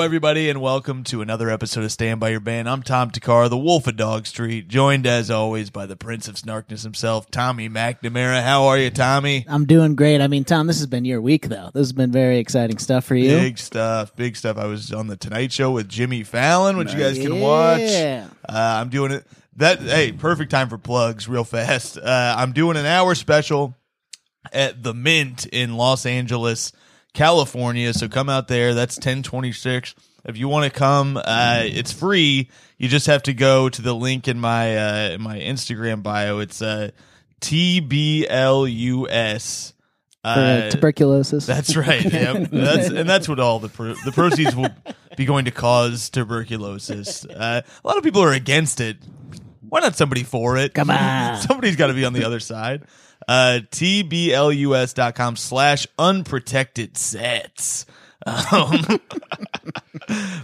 Hello, everybody, and welcome to another episode of Stand By Your Band. I'm Tom Thakkar, the Wolf of Dog Street, joined as always by the Prince of Snarkness himself, Tommy McNamara. How are you, Tommy? I'm doing great. I mean, Tom, this has been your week, though. This has been very exciting stuff for you. Big stuff, big stuff. I was on the Tonight Show with Jimmy Fallon, which you guys can watch. Yeah. Uh, I'm doing it. That hey, perfect time for plugs, real fast. Uh, I'm doing an hour special at the Mint in Los Angeles, California. So come out there. That's 1026. If you want to come, uh, it's free. You just have to go to the link in my uh, in my Instagram bio. It's uh, TBLUS. Uh, tuberculosis. that's right. Yep. That's and that's what all the pro- the proceeds will be going to cause tuberculosis. Uh, a lot of people are against it. Why not somebody for it? Come on. Somebody's got to be on the other side. Uh, tblus.com slash unprotected sets. Um,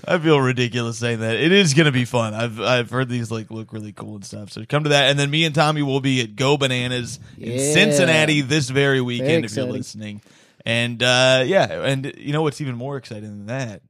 I feel ridiculous saying that. It is going to be fun. I've I've heard these like look really cool and stuff. So come to that, and then me and Tommy will be at Go Bananas in Yeah. Cincinnati this very weekend if you're exciting. listening. And uh, yeah, and you know what's even more exciting than that?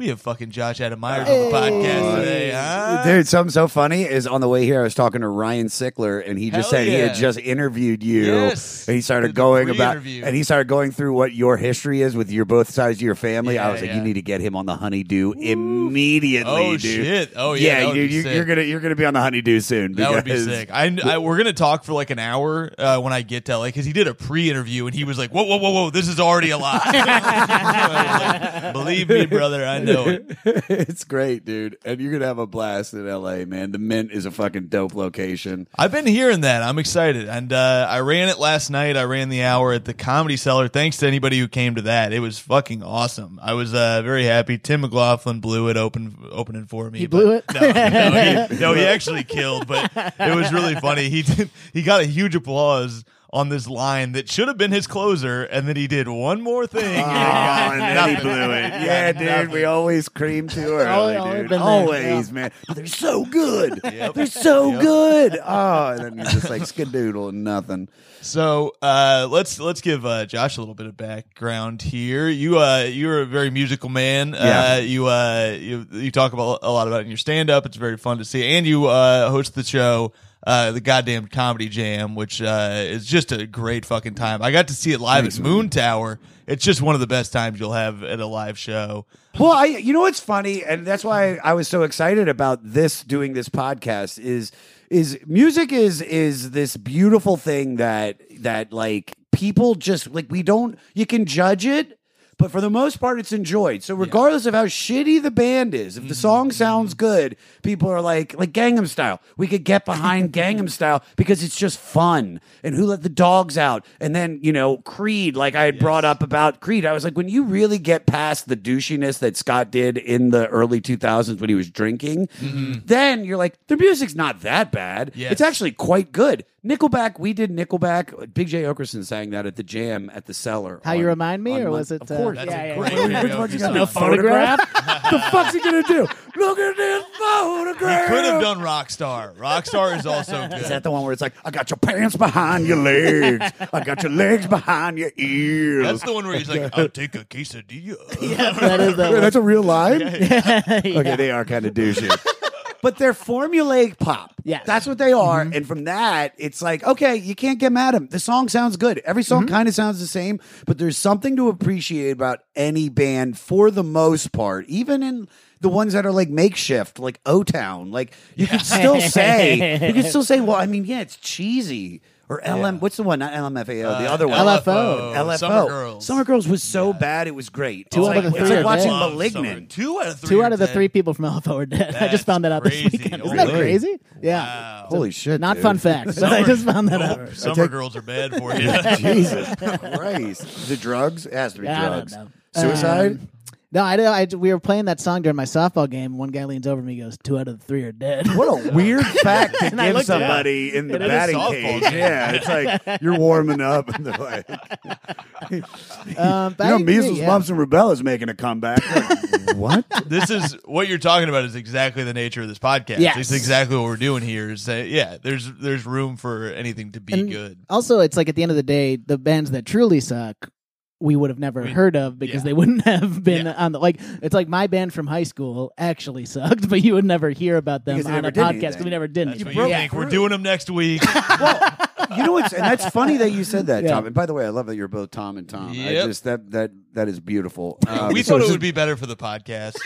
We have fucking Josh Adam Meyers on the podcast today, huh? Dude, something so funny is on the way here, I was talking to Ryan Sickler, and he just Hell said he yeah. had just interviewed you. Yes. And he started Did the going about, pre-interview. and he stared going through what your history is with your both sides of your family. I Yeah, was like, yeah. you need to get him on the honeydew immediately, Oh, dude. shit. Oh, yeah, that would you, be you, sick. you're gonna you're gonna be on the honeydew soon. That would be because- sick. I, I we're gonna talk for like an hour uh, when I get to LA because he did a pre-interview and he was like, "Whoa, whoa, whoa, whoa! This is already a lie." Like, Believe me, brother, I know it. it's great, dude, and you're gonna have a blast in L.A. Man, the Mint is a fucking dope location. I've been hearing that. I'm excited, and uh, I ran it last night. I ran the hour at the Comedy Cellar. Thanks to anybody who came to that. It was fucking awesome. I was uh, very happy. Tim McLaughlin blew it open opening for me. He blew it? No, no, he, no, he actually killed. But it was really funny. He did. He got a huge applause. On this line that should have been his closer, and then he did one more thing. Oh, got and then he nothing. blew it. Yeah, dude, Nothing. we always cream too early, always dude. been Always, yeah. man. But they're so good. Yep. They're so Yep. good. Oh, and then you're just like skadoodle and nothing. So uh, let's let's give uh, Josh a little bit of background here. You uh, you're a very musical man. Yeah. Uh, you uh, you you talk about a lot about it in your stand up. It's very fun to see, and you uh, host the show. Uh, the goddamn comedy jam, which uh, is just a great fucking time. I got to see it live at. Moontower. It's just one of the best times you'll have at a live show. Well, I, you know what's funny, and that's why I was so excited about this doing this podcast is is music is is this beautiful thing that that like people just like we don't you can judge it. But for the most part, it's enjoyed. So regardless of how shitty the band is, if the mm-hmm. song sounds mm-hmm. good, people are like, like Gangnam Style. We could get behind Gangnam Style because it's just fun. And Who Let the Dogs Out? And then you know Creed, like I had brought up about Creed. I was like, when you really get past the douchiness that Scott did in the early 2000s when he was drinking, mm-hmm. then you're like, the music's not that bad. Yes. It's actually quite good. Nickelback, we did Nickelback. Big Jay Oakerson sang that at the jam at the cellar. How you remind me, or was it? Of uh, course. That's yeah, a yeah, great yeah. video. Which one's he gonna Photograph? the fuck's he gonna do? Look at this He photograph. could have done Rockstar. Rockstar is also good. Is that the one where it's like, I got your pants behind your legs, I got your legs behind your ears? That's the one where he's like, "I'll take a quesadilla." yeah, That is that Wait, one. that's a real line. Yeah. Okay, they are kind of douchey. But they're formulaic pop. Yeah, That's what they are. Mm-hmm. And from that, it's like, okay, you can't get mad at them. The song sounds good. Every song mm-hmm. kind of sounds the same, but there's something to appreciate about any band for the most part, even in the ones that are like makeshift, like O Town. Like you could still say, you could still say, well, I mean, yeah, it's cheesy. Or LM, what's the one? Not LMFAO, the Uh, other one. LFO. LFO. Summer Girls. Summer Girls was so bad it was great. Two it's out like, of the it's three like watching dead. Malignant. Two out of three. Two out of the dead. three people from LFO are dead. I just found that out crazy. this weekend. Isn't that crazy? Yeah. Wow. Holy shit! Not dude. fun facts, but I just found that out. Summer take- girls are bad for you. Jesus Christ. The drugs? It has to be Yeah, I don't drugs. know. Suicide? Um, no, I, I, we were playing that song during my softball game. One guy leans over me and goes, two out of the three are dead. What a weird fact to And I give looked at it. somebody in the It is batting softball cage. game. Yeah, it's like you're warming up, and they're like, Um, you I know, agree, measles, yeah. mumps, and rubella's making a comeback. Like, what? this is what you're talking about is exactly the nature of this podcast. Yes. It's exactly what we're doing here. Is that, yeah, there's there's room for anything to be And good. Also, it's like at the end of the day, the bands that truly suck, we would have never We- heard of because yeah. they wouldn't have been Yeah. on the like. It's like my band from high school actually sucked, but you would never hear about them on a podcast because we never did That's anything. you Yeah. think. We're doing them next week. well, You know what's and that's funny that you said that, Yeah. Tom. And by the way, I love that you're both Tom and Tom. I Yep. just that that that is beautiful. Um, we so thought it would be better for the podcast.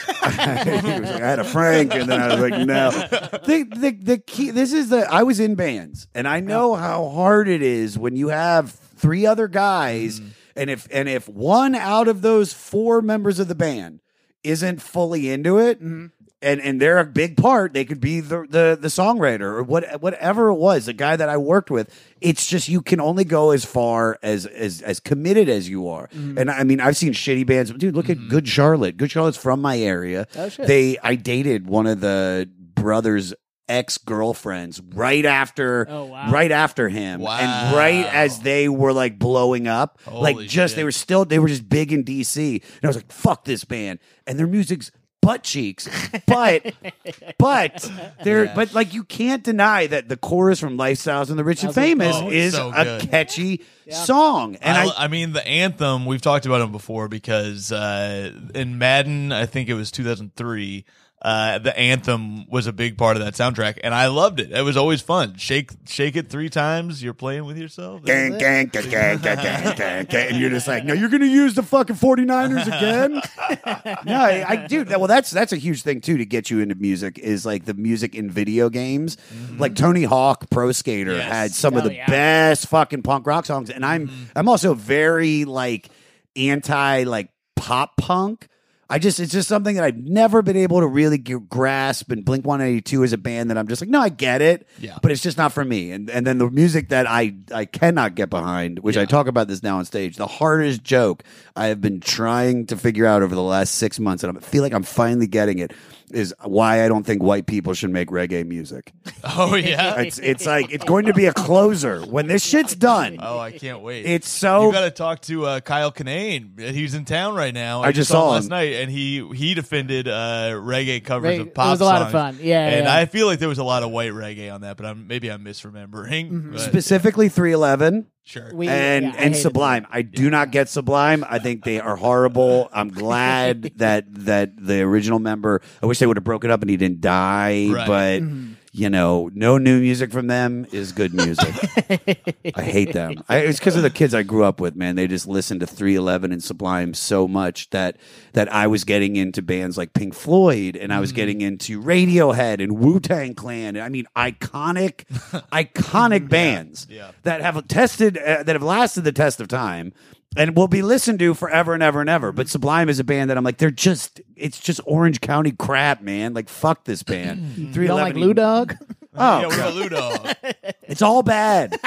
He was like, I had a Frank, and then I was like, no. The, the, the key, this is the, I was in bands, and I know how hard it is when you have three other guys, Mm-hmm. And if, and if one out of those four members of the band isn't fully into it, Mm-hmm. and, and they're a big part, they could be the, the, the songwriter or what, whatever it was, the guy that I worked with. It's just, you can only go as far as, as, as committed as you are. Mm-hmm. And I mean, I've seen shitty bands, dude, look at Good Charlotte. Good Charlotte's from my area. Oh. They I dated one of the brothers ex girlfriends right after Oh, wow. right after him Wow. and right as they were like blowing up like Holy just they were still they were just big in DC and I was like fuck this band and their music's butt cheeks but but they're Yeah. but like you can't deny that the chorus from Lifestyles and the Rich and That was Famous oh, is so a good. catchy song and I, I, I mean, the anthem we've talked about them before because uh, in Madden, I think it was 2003. Uh, the anthem was a big part of that soundtrack, and I loved it. It was always fun. Shake, shake it three times. You're playing with yourself. Gang, gang, gang, gang, gang, gang, gang, and you're just like, no, you're going to use the fucking 49ers again. no, I, I do. Well, that's that's a huge thing too to get you into music is like the music in video games. Mm-hmm. Like Tony Hawk Pro Skater yes. had some of the yeah. best fucking punk rock songs, and I'm mm-hmm. I'm also very like anti like pop punk. I just it's just something that I've never been able to really grasp. And Blink One Eighty Two is a band that I'm just like, no, I get it, Yeah. but it's just not for me. And and then the music that I I cannot get behind, which I talk about this now on stage, the hardest joke I have been trying to figure out over the last six months, and I feel like I'm finally getting it, is why I don't think white people should make reggae music. Oh yeah. It's it's like it's going to be a closer when this shit's done. Oh, I can't wait. It's so you got to talk to uh, Kyle Kinane. He's in town right now. I just saw saw him last him. night, and he he defended uh, reggae covers Reggae- of it pop. was a lot of songs. fun. Yeah, and yeah. I feel like there was a lot of white reggae on that, but I'm maybe I'm misremembering. Mm-hmm. but specifically 311 sure. We- and yeah, and hated Sublime. I do not get Sublime. I think they are horrible. I'm glad that that the original member. I wish they would have broken up and he didn't die. Right. But Mm-hmm. You know, no new music from them is good music. I hate them. I, it's because of the kids I grew up with. Man, they just listened to 311 and Sublime so much that that I was getting into bands like Pink Floyd and I was getting into Radiohead and Wu Tang Clan. I mean, iconic, iconic bands yeah. that have tested uh, that have lasted the test of time and will be listened to forever and ever and ever. But mm-hmm. Sublime is a band that I'm like, they're just it's just Orange County crap, man. Like fuck this band. You don't like Lou Dog? Oh, yeah, what about Ludo? it's all bad.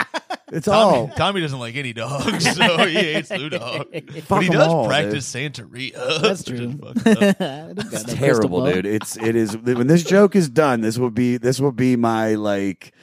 It's Tommy, all. Tommy doesn't like any dogs, so he hates Ludo. but he 'em does all, practice Santeria. That's which is true. fucked up. It's terrible, dude. It's it is when this joke is done. This will be this will be my like,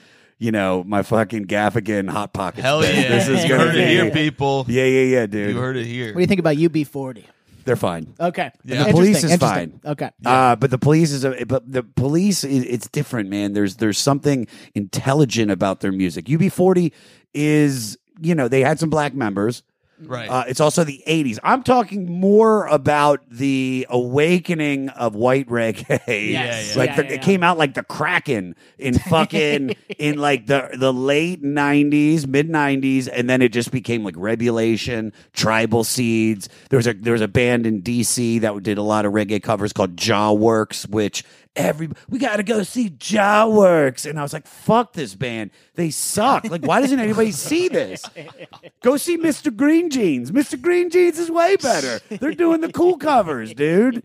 you know, my fucking Gaffigan hot pocket. Hell yeah! This is you gonna heard be, it here, people. Yeah, yeah, yeah, dude. You heard it here. What do you think about UB40? They're fine. Okay. Yeah. The police is fine. Okay. Uh, but the police is a but the police is, it's different, man. There's there's something intelligent about their music. UB40 is you know they had some black members, Right. Uh, it's also the 80s. I'm talking more about the awakening of white reggae. Yes. yeah. Like Yeah, the, yeah, it came out like the Kraken in fucking in like the the late 90s, mid 90s and then it just became like Rebelution, Tribal Seeds. There was a there was a band in DC that did a lot of reggae covers called Jaw Works which every we got to go see Jaw Works and I was like fuck this band. They suck. Like why doesn't anybody see this? Go see Mr. Green Jeans. Mr. Green Jeans is way better. They're doing the cool covers, dude.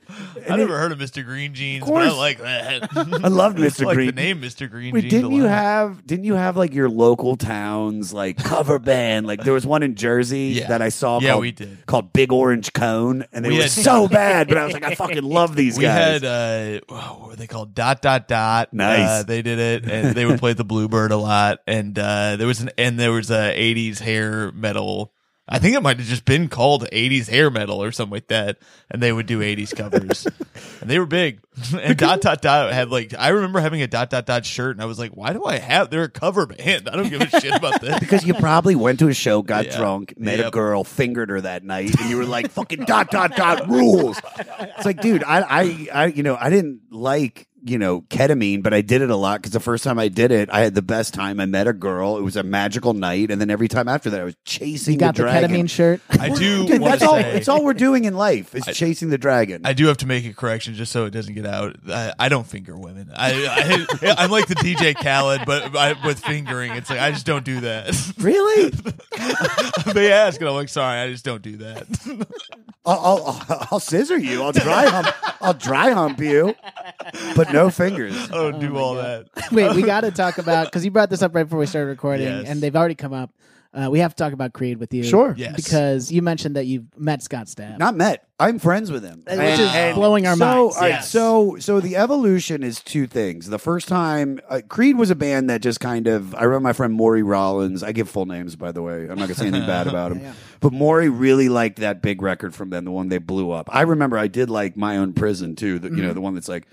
I never heard of Mr. Green Jeans, but I like that. I loved Mr. Like Green. the name Mr. Green Wait, Jeans. didn't you have didn't you have like your local towns like cover band? Like there was one in Jersey Yeah. that I saw Yeah, called, we did. called Big Orange Cone and they We were had- so bad, but I was like, I fucking love these We guys. had uh, were they called? Dot dot dot. Nice. Uh, they did it, and they would play the Bluebird a lot. And uh, there was an and there was a '80s hair metal. I think it might have just been called '80s hair metal or something like that. And they would do '80s covers, and they were big. And dot dot dot had like I remember having a dot dot dot shirt, and I was like, why do I have? They're a cover band. I don't give a shit about this. because you probably went to a show, got Yeah. drunk, met a girl, fingered her that night, and you were like, "Fucking dot dot dot rules." It's like, dude, I, I, I, you know, I didn't like, you know, ketamine, but I did it a lot because the first time I did it, I had the best time. I met a girl. It was a magical night, and then every time after that, I was chasing You got the the, dragon. ketamine shirt. I do. Dude, wanna that's all. It's all we're doing in life is chasing the dragon. I do have to make a correction just so it doesn't get out. I, I don't finger women. I, I I'm like the DJ Khaled, but I, with fingering, it's like I just don't do that. really? they ask, and I'm like, sorry, I just don't do that. I'll, I'll, I'll scissor you. I'll dry hump. I'll dry hump you, but no fingers. I don't do all that. Wait, we got to talk about because you brought this up right before we started recording, Yes. and they've already come up. Uh, we have to talk about Creed with you, Sure. Yes. because you mentioned that you've met Scott Stapp. Not met. I'm friends with him, Which is blowing our so, minds. all right, Yes. so, so the evolution is two things. The first time, uh, Creed was a band that just kind of. I remember my friend Maury Rollins. I give full names, by the way. I'm not gonna say anything bad about him. Yeah. But Maury really liked that big record from them, the one they blew up. I remember I did like my own prison too. The, You know, the one that's like.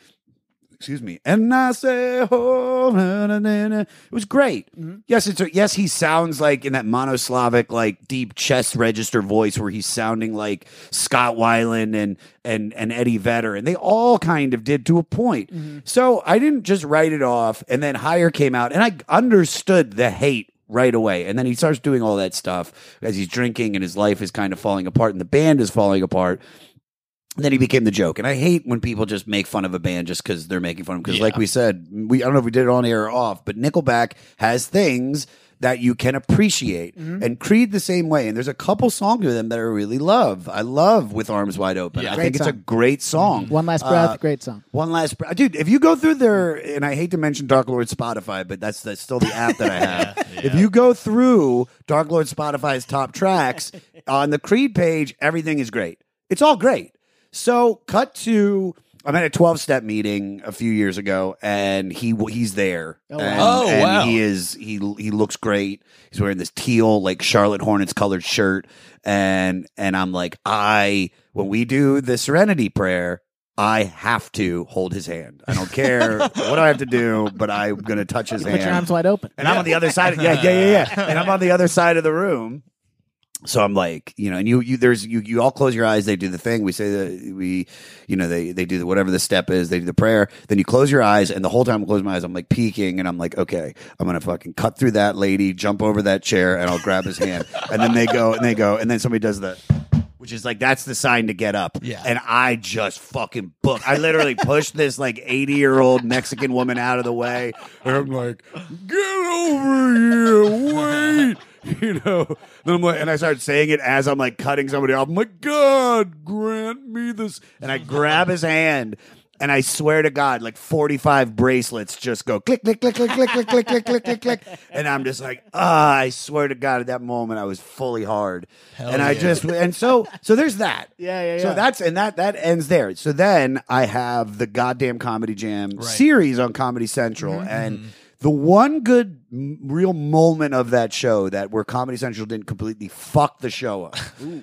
Excuse me, and I say, oh, na, na, na, na. it was great. Mm-hmm. Yes, it's a, yes. He sounds like in that monoslavic, like deep chest register voice, where he's sounding like Scott Weiland and and and Eddie Vedder, and they all kind of did to a point. Mm-hmm. So I didn't just write it off, and then Higher came out, and I understood the hate right away. And then he starts doing all that stuff as he's drinking, and his life is kind of falling apart, and the band is falling apart. And then he became the joke, and I hate when people just make fun of a band just because they're making fun of them. Because, like we said, we I don't know if we did it on air or off, but Nickelback has things that you can appreciate, and Creed the same way. And there's a couple songs with them that I really love. I love "With Arms Wide Open." Yeah. I Great think it's a song. great song. One last breath, Uh, great song. one last, Breath. dude. If you go through their, and I hate to mention Dark Lord Spotify, but that's that's still the app that I have. If you go through Dark Lord Spotify's top tracks on the Creed page, everything is great. It's all great. So, cut to. I'm at a 12 step meeting a few years ago, and he he's there. Oh, wow. and, Oh, and wow. He is he he looks great. He's wearing this teal like Charlotte Hornets colored shirt, and and I'm like, I when we do the Serenity prayer, I have to hold his hand. I don't care what I have to do, but I'm going to touch his Put your arms wide open. And I'm on the other side. Of, yeah, yeah, yeah, yeah. And I'm on the other side of the room. So I'm like, you know, and you, you, there's, you, you all close your eyes. They do the thing. We say that we, you know, they, they do the, whatever the step is. They do the prayer. Then you close your eyes, and the whole time I'm closing my eyes, I'm like peeking, and I'm like, okay, I'm gonna fucking cut through that lady, jump over that chair, and I'll grab his hand. And then they go, and they go, and then somebody does the. Which is like that's the sign to get up. Yeah. And I just fucking book. I literally pushed this like 80 year old Mexican woman out of the way. And I'm like, get over here, wait. You know, then I'm like, and I started saying it as I'm like cutting somebody off. I'm like, God, grant me this. And I grab his hand, and I swear to God, like 45 bracelets just go click, click, click, click, click, click, click, click, click, click, click. And I'm just like, ah, I swear to God, at that moment, I was fully hard. and I yeah. just, and so, so there's that. Yeah, yeah, yeah. So that's, and that, that ends there. So then I have the goddamn Comedy Jam Right. series on Comedy Central. And the one good m- real moment of that show that where Comedy Central didn't completely fuck the show up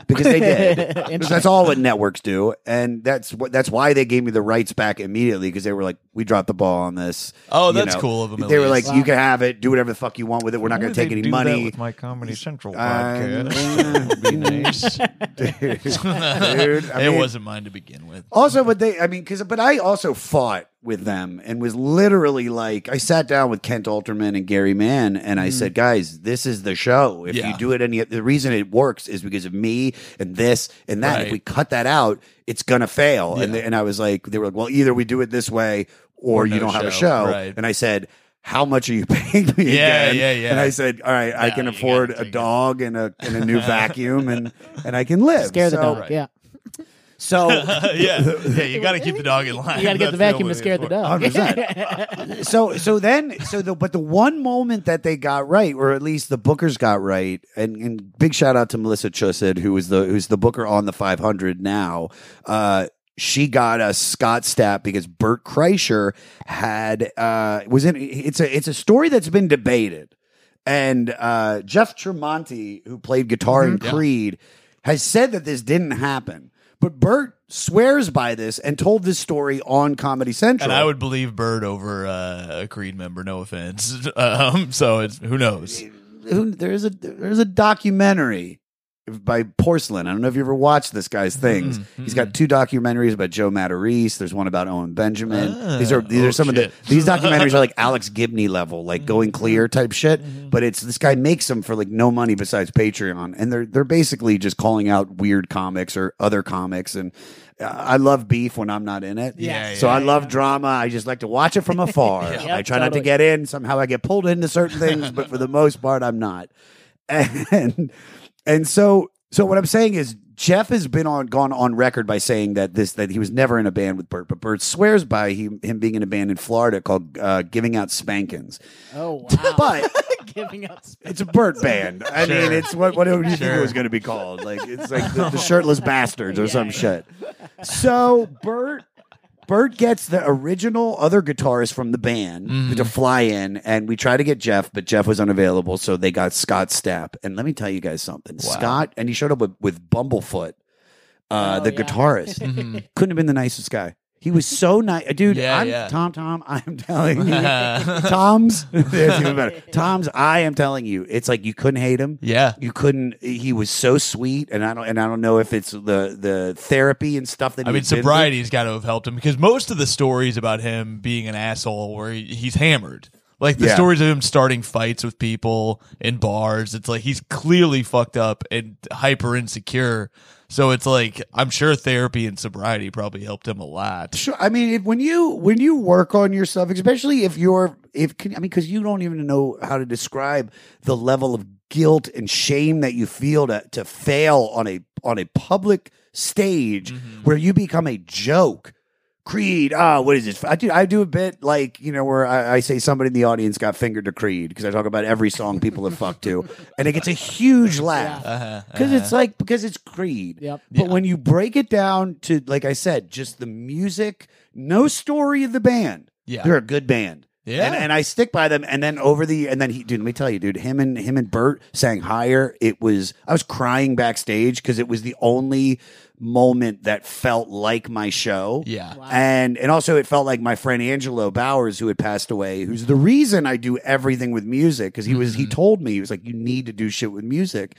because they did. Because that's all what networks do, and that's what that's why they gave me the rights back immediately because they were like, we dropped the ball on this. Oh, You that's know, cool of them, at They were like, least. you can have it, do whatever the fuck you want with it. We're not going to take they any do that money. with my Comedy Central podcast. be nice, dude. I it mean- wasn't mine to begin with. Also, but they, I mean, because, but I also fought with them and was literally like, I sat down with Kent Alterman and Gary Mann and I said, mm. guys, this is the show. If Yeah. you do it any, the reason it works is because of me and this and that. If we cut that out, it's going to fail. And, they, and I was like, they were like, well, either we do it this way or, Or you no don't have a show. show. Right. And I said, how much are you paying me Yeah, again? yeah, yeah. And I said, all right, I can afford a take it. dog and a and a new vacuum and and I can live. Scare the So- dog. Yeah. So yeah, yeah, you got to keep the dog in line. You got to get the vacuum to scare the dog. 100%. so so then so the but the one moment that they got right, or at least the bookers got right, and, and big shout out to Melissa Chussid, who was the who's the booker on the 500 now. Uh, she got a Scott Stapp because Bert Kreischer had uh, was in. It's a it's a story that's been debated, and uh, Jeff Tremonti, who played guitar in Creed, has said that this didn't happen. But Bert swears by this and told this story on Comedy Central. And I would believe Bert over uh, a Creed member. No offense. Um, so it's who knows. who, there's a there's a documentary by Porcelain. I don't know if you ever watched this guy's things. Mm-hmm. He's got two documentaries about Joe Matarese. There's one about Owen Benjamin. Ah, these are these oh, are some of the these documentaries are like Alex Gibney level, like going Mm-hmm. clear type shit. But it's this guy makes them for like no money besides Patreon, and they're they're basically just calling out weird comics or other comics and. uh, I love beef when I'm not in it. Yeah, so yeah, I love drama. I just like to watch it from afar. Yep, I try not to get in. Somehow I get pulled into certain things, but for the most part, I'm not. And and so so what I'm saying is Jeff has been on gone on record by saying that this that he was never in a band with Bert, but Bert swears by he, him being in a band in Florida called uh, Giving Out Spankins. Oh wow! But giving out. Space. it's a Bert band. I mean, it's what what do you think it was going to be called? Like it's like the, the shirtless bastards or Yeah, some yeah. shit. So Bert Bert gets the original other guitarist from the band Mm-hmm. to fly in, and we try to get Jeff, but Jeff was unavailable, so they got Scott Stapp. And let me tell you guys something, Scott, and he showed up with, with Bumblefoot, uh, Oh, the yeah. guitarist. Mhm. Couldn't have been the nicest guy. He was so nice, dude. Yeah, I'm, yeah. Tom, Tom, I am telling you, Tom's. That's even better. Tom's. I am telling you, it's like you couldn't hate him. yeah. You couldn't. He was so sweet, and I don't. And I don't know if it's the the therapy and stuff that I mean, had been through. sobriety's got to have helped him because most of the stories about him being an asshole where he, he's hammered. Like the Yeah. stories of him starting fights with people in bars, it's like he's clearly fucked up and hyper insecure. So it's like I'm sure therapy and sobriety probably helped him a lot. Sure. I mean, if, when you when you work on yourself, especially if you're if I mean, because you don't even know how to describe the level of guilt and shame that you feel to to fail on a on a public stage mm-hmm. where you become a joke. Creed, ah, what is this? I do, I do a bit like you know where I, I say somebody in the audience got fingered to Creed because I talk about every song people have fucked to, and it gets a huge laugh Uh-huh, because it's like because it's Creed. Yep. But when you break it down to like I said, just the music, no story of the band. Yeah. they're a good band. Yeah. and, and I stick by them. And then over the and then he, dude, let me tell you, dude, him and him and Bert sang higher. It was I was crying backstage because it was the only moment that felt like my show. Yeah. Wow. And and also it felt like my friend Angelo Bowers, who had passed away, who's the reason I do everything with music, because he was he mm-hmm. told me he was like, you need to do shit with music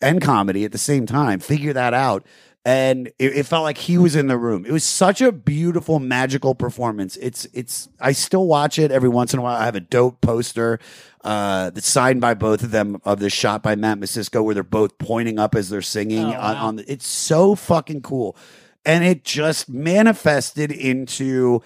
and comedy at the same time. Figure that out. And it, it felt like he was in the room. It was such a beautiful, magical performance. It's it's I still watch it every once in a while. I have a dope poster uh that's signed by both of them of this shot by Matt Masisko where they're both pointing up as they're singing Oh, on, wow. on the, it's so fucking cool and it just manifested into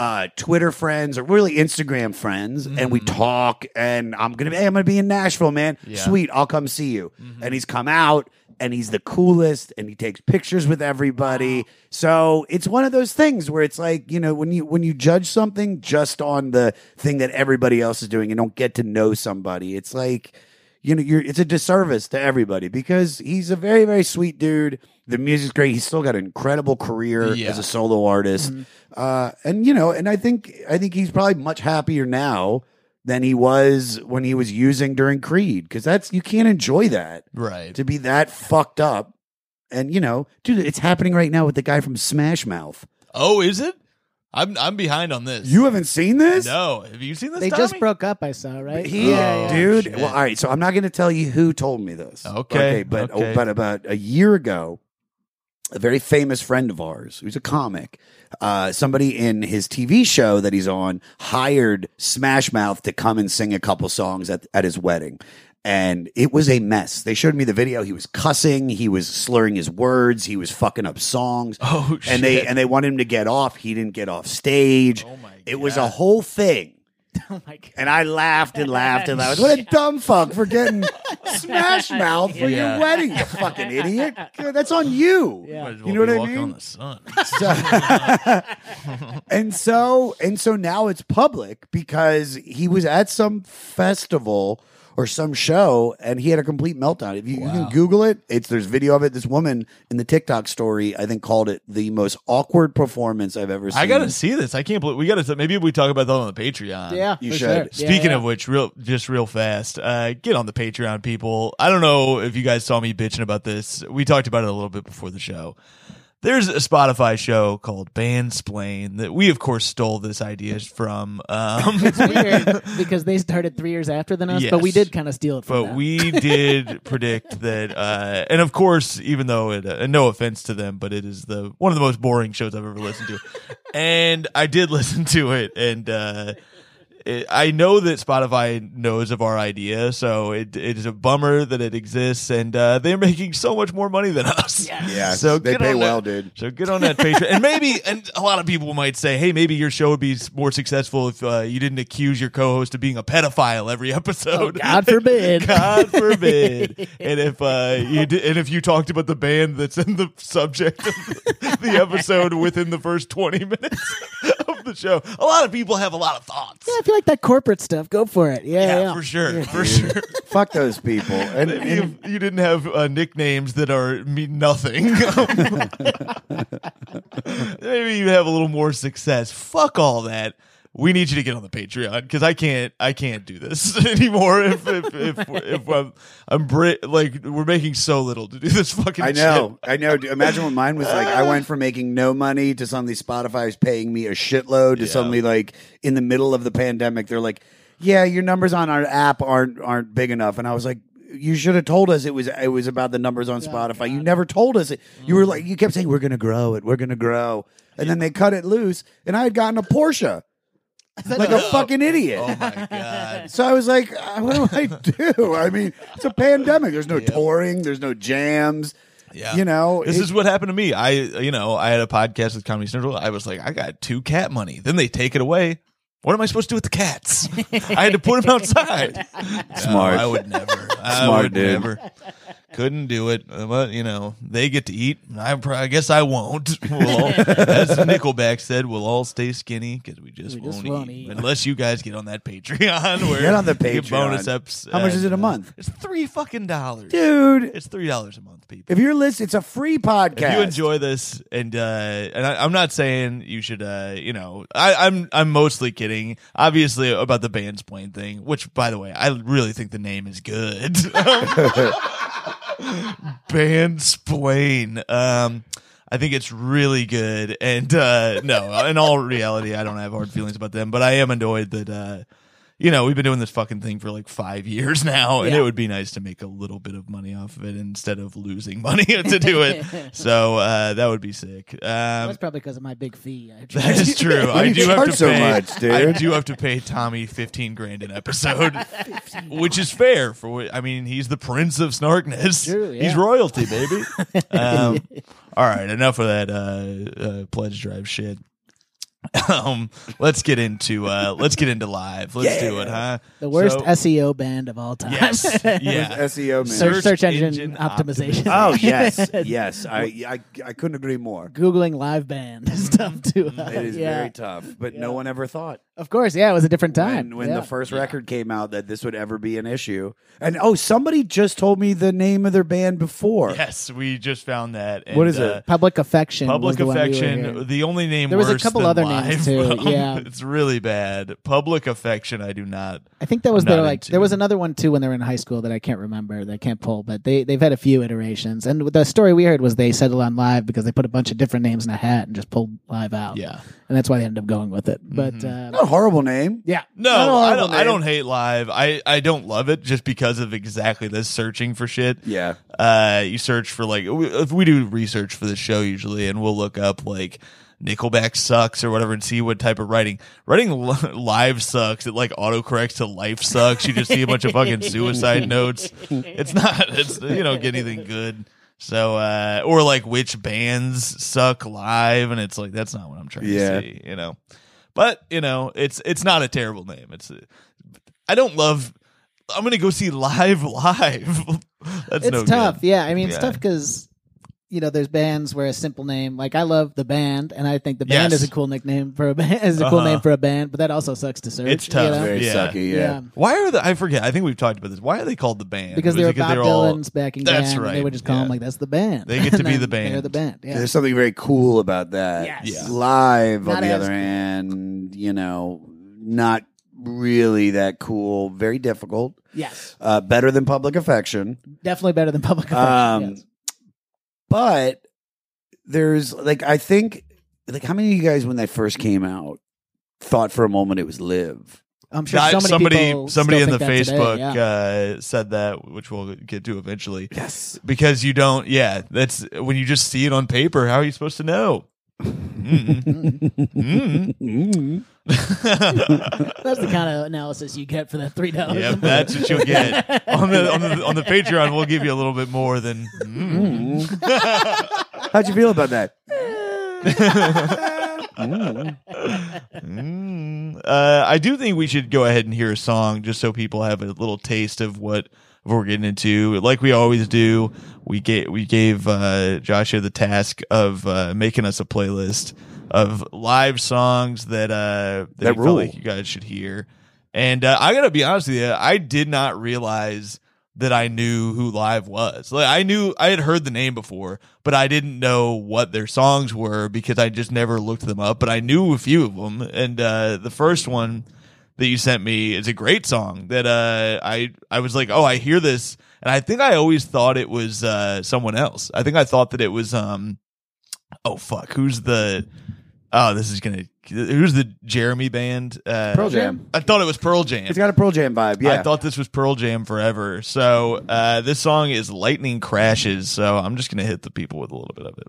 uh, Twitter friends or really Instagram friends, and we mm. talk. And I'm gonna be, hey, I'm gonna be in Nashville, man. Yeah. Sweet, I'll come see you. Mm-hmm. And he's come out, and he's the coolest, and he takes pictures with everybody. So it's one of those things where it's like you know when you when you judge something just on the thing that everybody else is doing, and don't get to know somebody. It's like you know, you're it's a disservice to everybody because he's a very, very sweet dude. The music's great. He's still got an incredible career Yeah. as a solo artist. Mm-hmm. Uh, and you know, and I think I think he's probably much happier now than he was when he was using during Creed because that's you can't enjoy that Right. to be that fucked up. And you know, dude, it's happening right now with the guy from Smash Mouth. Oh, is it? I'm I'm behind on this. You haven't seen this? no. Have you seen this? They just broke up. I saw right. He, Oh, dude. shit. Well, all right. So I'm not going to tell you who told me this. Okay, but okay. but about a year ago, a very famous friend of ours, who's a comic, uh, somebody in his TV show that he's on hired Smash Mouth to come and sing a couple songs at at his wedding. And it was a mess. They showed me the video. He was cussing. He was slurring his words. He was fucking up songs. Oh shit. and they and they wanted him to get off. He didn't get off stage. Oh my It was a whole thing. Oh my god. And I laughed and laughed and laughed. What a dumb fuck for getting smash mouth for Yeah. your wedding, you fucking idiot. God, That's on you. Yeah. Might as You know well what I walking mean? On the sun. and so and so now it's public because he was at some festival or some show and he had a complete meltdown. If you, you can Google it, it's there's video of it. This woman in the TikTok story, I think, called it the most awkward performance I've ever seen. I gotta see this. I can't believe we gotta. Maybe we talk about that on the Patreon. Yeah, You should. sure. Yeah, Speaking yeah. of which, real just real fast, uh, get on the Patreon, people. I don't know if you guys saw me bitching about this. We talked about it a little bit before the show. There's a Spotify show called Bandsplain that we, of course, stole this idea from. Um, it's weird because they started three years after than us, but we did kind of steal it from but them. we did predict that, uh, and of course, even though it, uh, no offense to them, but it is the one of the most boring shows I've ever listened to, and I did listen to it, and uh, it, I know that Spotify knows of our idea, so it it is a bummer that it exists, and uh, they're making so much more money than us. Yeah, So they get pay on well, that- dude. So get on that Patreon, and maybe, and a lot of people might say, "Hey, maybe your show would be more successful if uh, you didn't accuse your co-host of being a pedophile every episode." Oh, God forbid. God forbid. and if uh, you did, and if you talked about the band that's in the subject of the episode within the first twenty minutes of the show, a lot of people have a lot of thoughts. Yeah, I feel like that corporate stuff. Go for it. Yeah, Yeah, yeah. for sure, for sure. Fuck those people. And, and if you didn't have uh, nicknames that are mean nothing. Maybe you have a little more success. Fuck all that. We need you to get on the Patreon because I can't. I can't do this anymore. If if if, if I'm, I'm Brit, like we're making so little to do this fucking. I know, I know. Imagine what mine was like. I went from making no money to suddenly Spotify is paying me a shitload to Yeah. suddenly like in the middle of the pandemic, they're like, "Yeah, your numbers on our app aren't aren't big enough." And I was like, "You should have told us it was it was about the numbers on oh, Spotify. You never told us it. You were mm. like, you kept saying we're going to grow it, we're going to grow." And then they cut it loose, and I had gotten a Porsche, like a fucking idiot. Oh my god. So I was like, uh, what do I do? I mean, it's a pandemic. There's no touring. There's no jams. Yeah. You know, This it- is what happened to me. I, you know, I had a podcast with Comedy Central. I was like, I got two cat money. Then they take it away. What am I supposed to do with the cats? I had to put them outside. Smart. No, I would never. I Smart would dude. never. Couldn't do it. But you know, they get to eat. I, I guess I won't. We'll all, as Nickelback said, we'll all stay skinny because we just, We won't, just won't eat. eat. unless you guys get on that Patreon. Where Get on the you get Patreon. bonus eps. How much is it a uh, month? It's three fucking dollars, dude. It's three dollars a month, people If you're listening, it's a free podcast. if you enjoy this and uh and I, i'm not saying you should uh you know I, i'm i'm mostly kidding obviously about the Bandsplain thing which by the way i really think the name is good Bandsplain um I think it's really good, and uh, no, in all reality, I don't have hard feelings about them. But I am annoyed that uh, you know we've been doing this fucking thing for like five years now, and Yeah. it would be nice to make a little bit of money off of it instead of losing money to do it. so uh, that would be sick. Um, That's probably because of my big fee. That is true. I do have charge to so pay. much, dude? I do have to pay Tommy fifteen grand an episode, which is fair for. what- I mean, he's the prince of snarkness. True, yeah. He's royalty, baby. um, all right, enough of that uh, uh, pledge drive shit. Um, let's get into uh, let's get into live. Let's do it, huh? the worst So- SEO band of all time. Yes, yeah. SEO man. search, search engine, engine optimization. oh yes, yes. I, I I couldn't agree more. Googling live band is tough too. It is yeah. very tough, but no one ever thought. Of course, yeah, it was a different time. when, when yeah. the first record came out that this would ever be an issue. And oh, somebody just told me the name of their band before. Yes, we just found that. What and, is it? uh, Public Affection. was Public the one we were affection. the only name There was a couple other live, names, too, yeah. it's really bad. Public affection. I do not. I think that was I'm their like. into. There was another one too when they were in high school that I can't remember. That I can't pull, but they they've had a few iterations. And the story we heard was they settled on live because they put a bunch of different names in a hat and just pulled live out. Yeah. and that's why they ended up going with it. But Mm-hmm. uh, Not a horrible name. yeah, No, Not a I horrible don't. I name. don't hate live. I I don't love it just because of exactly this searching for shit. Yeah. Uh, you search for like we- if we do research for the show usually, and we'll look up like Nickelback sucks or whatever and see what type of writing. Writing li- live sucks. It like autocorrects to life sucks. You just see a bunch of fucking suicide notes. It's not. It's you don't get anything good. So uh, or like which bands suck live, and it's like that's not what I'm trying Yeah. to see. You know. But you know, it's it's not a terrible name. It's I don't love. I'm gonna go see live live. That's it's no tough. good. Yeah, I mean it's tough because you know there's bands where a simple name like I love the band and I think the band Yes. is a cool nickname for a band is a cool Uh-huh. name for a band, but that also sucks to search. It's you tough. know? Very Yeah. sucky. Yeah. Yeah. Why are the? I forget. I think we've talked about this. Why are they called the band? because Was they were it Bob they're all- Dylan's backing That's band. and they would just call yeah. them like that's the band. They get to And be then the They're band. the band. Yeah. There's something very cool about that. Yes. Yeah. Live, Not on the as other hand, you know, not really that cool. Very difficult. yes, Uh, better than public affection. definitely better than public affection. Um, yes. But there's like I think like how many of you guys when they first came out thought for a moment it was live? I'm sure Guy- so many somebody somebody in the think that today, Facebook yeah. uh, said that, which we'll get to eventually. Yes. Because you don't. Yeah, that's when you just see it on paper. How are you supposed to know? Mm. Mm. That's the kind of analysis you get for that three dollars. Yep, that's what you'll get on the on the on the Patreon. We'll give you a little bit more than. mm. How'd you feel about that? Mm. Uh, I do think we should go ahead and hear a song just so people have a little taste of what, we're getting into. Like we always do, we gave we gave uh, Joshua the task of uh, making us a playlist of live songs that uh, that, That felt like you guys should hear. And uh, I gotta be honest with you, I did not realize that I knew who Live was. Like I knew I had heard the name before, but I didn't know what their songs were because I just never looked them up. But I knew a few of them, and uh, the first one that you sent me is a great song that uh, I I was like, oh, I hear this, and I think I always thought it was uh, someone else. I think I thought that it was um, oh fuck, who's the oh this is gonna who's the Jeremy band? Uh, Pearl Jam. I thought it was Pearl Jam. It's got a Pearl Jam vibe. Yeah. I thought this was Pearl Jam forever. So uh, this song is Lightning Crashes. So I'm just gonna hit the people with a little bit of it.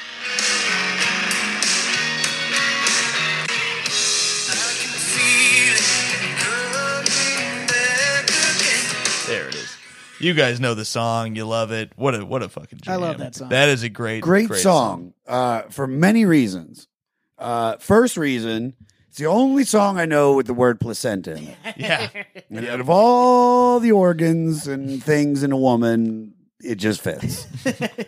You guys know the song. You love it. What a what a fucking. Jam. I love that song. That is a great great, song, Uh, for many reasons. Uh, first reason, it's the only song I know with the word placenta in it. Yeah. And out of all the organs and things in a woman, it just fits.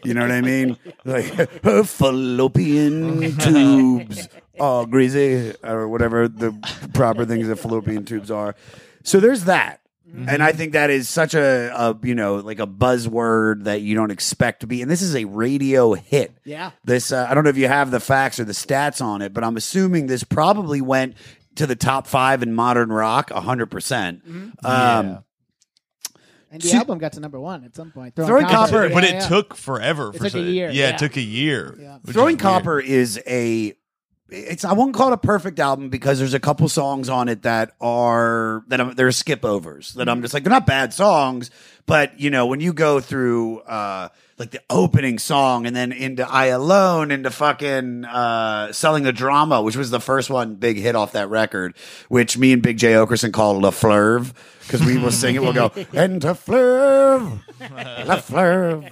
you know what I mean? Like her fallopian tubes are greasy, or whatever the proper things that fallopian tubes are. So there's that. And I think that is such a, a you know like a buzzword that you don't expect to be. And this is a radio hit. Yeah. This uh, I don't know if you have the facts or the stats on it, but I'm assuming this probably went to the top five in modern rock, hundred percent. Mm-hmm. Um, And the See- album got to number one at some point. Throwing Copper- but Yeah, it yeah. took forever. It for took a year, Yeah, yeah. it took a year. Yeah. which is Throwing weird. Copper is a it's I won't call it a perfect album because there's a couple songs on it that are that I'm, they're skip overs that I'm just like they're not bad songs, but you know when you go through uh like the opening song and then into I Alone into fucking uh selling the drama, which was the first one big hit off that record, which me and Big Jay Oakerson called La Flurve because we will sing it. We'll go enter Flurve, La Flurve,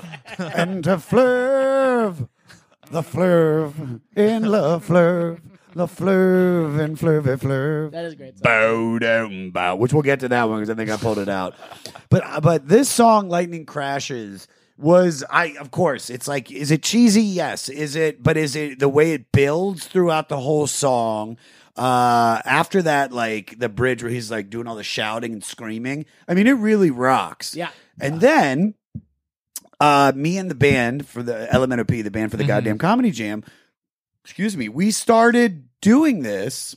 enter Flurve. The flurve in La Flurve, La Flurve and Flurve Flurve. That is a great. Song. Bow down bow, which we'll get to that one because I think I pulled it out. But but this song, Lightning Crashes, was I of course it's like is it cheesy? Yes. Is it? But is it the way it builds throughout the whole song? Uh, after that, like the bridge where he's like doing all the shouting and screaming. I mean, it really rocks. Yeah. And then uh, me and the band for the LMNOP, the band for the goddamn comedy jam, excuse me, we started doing this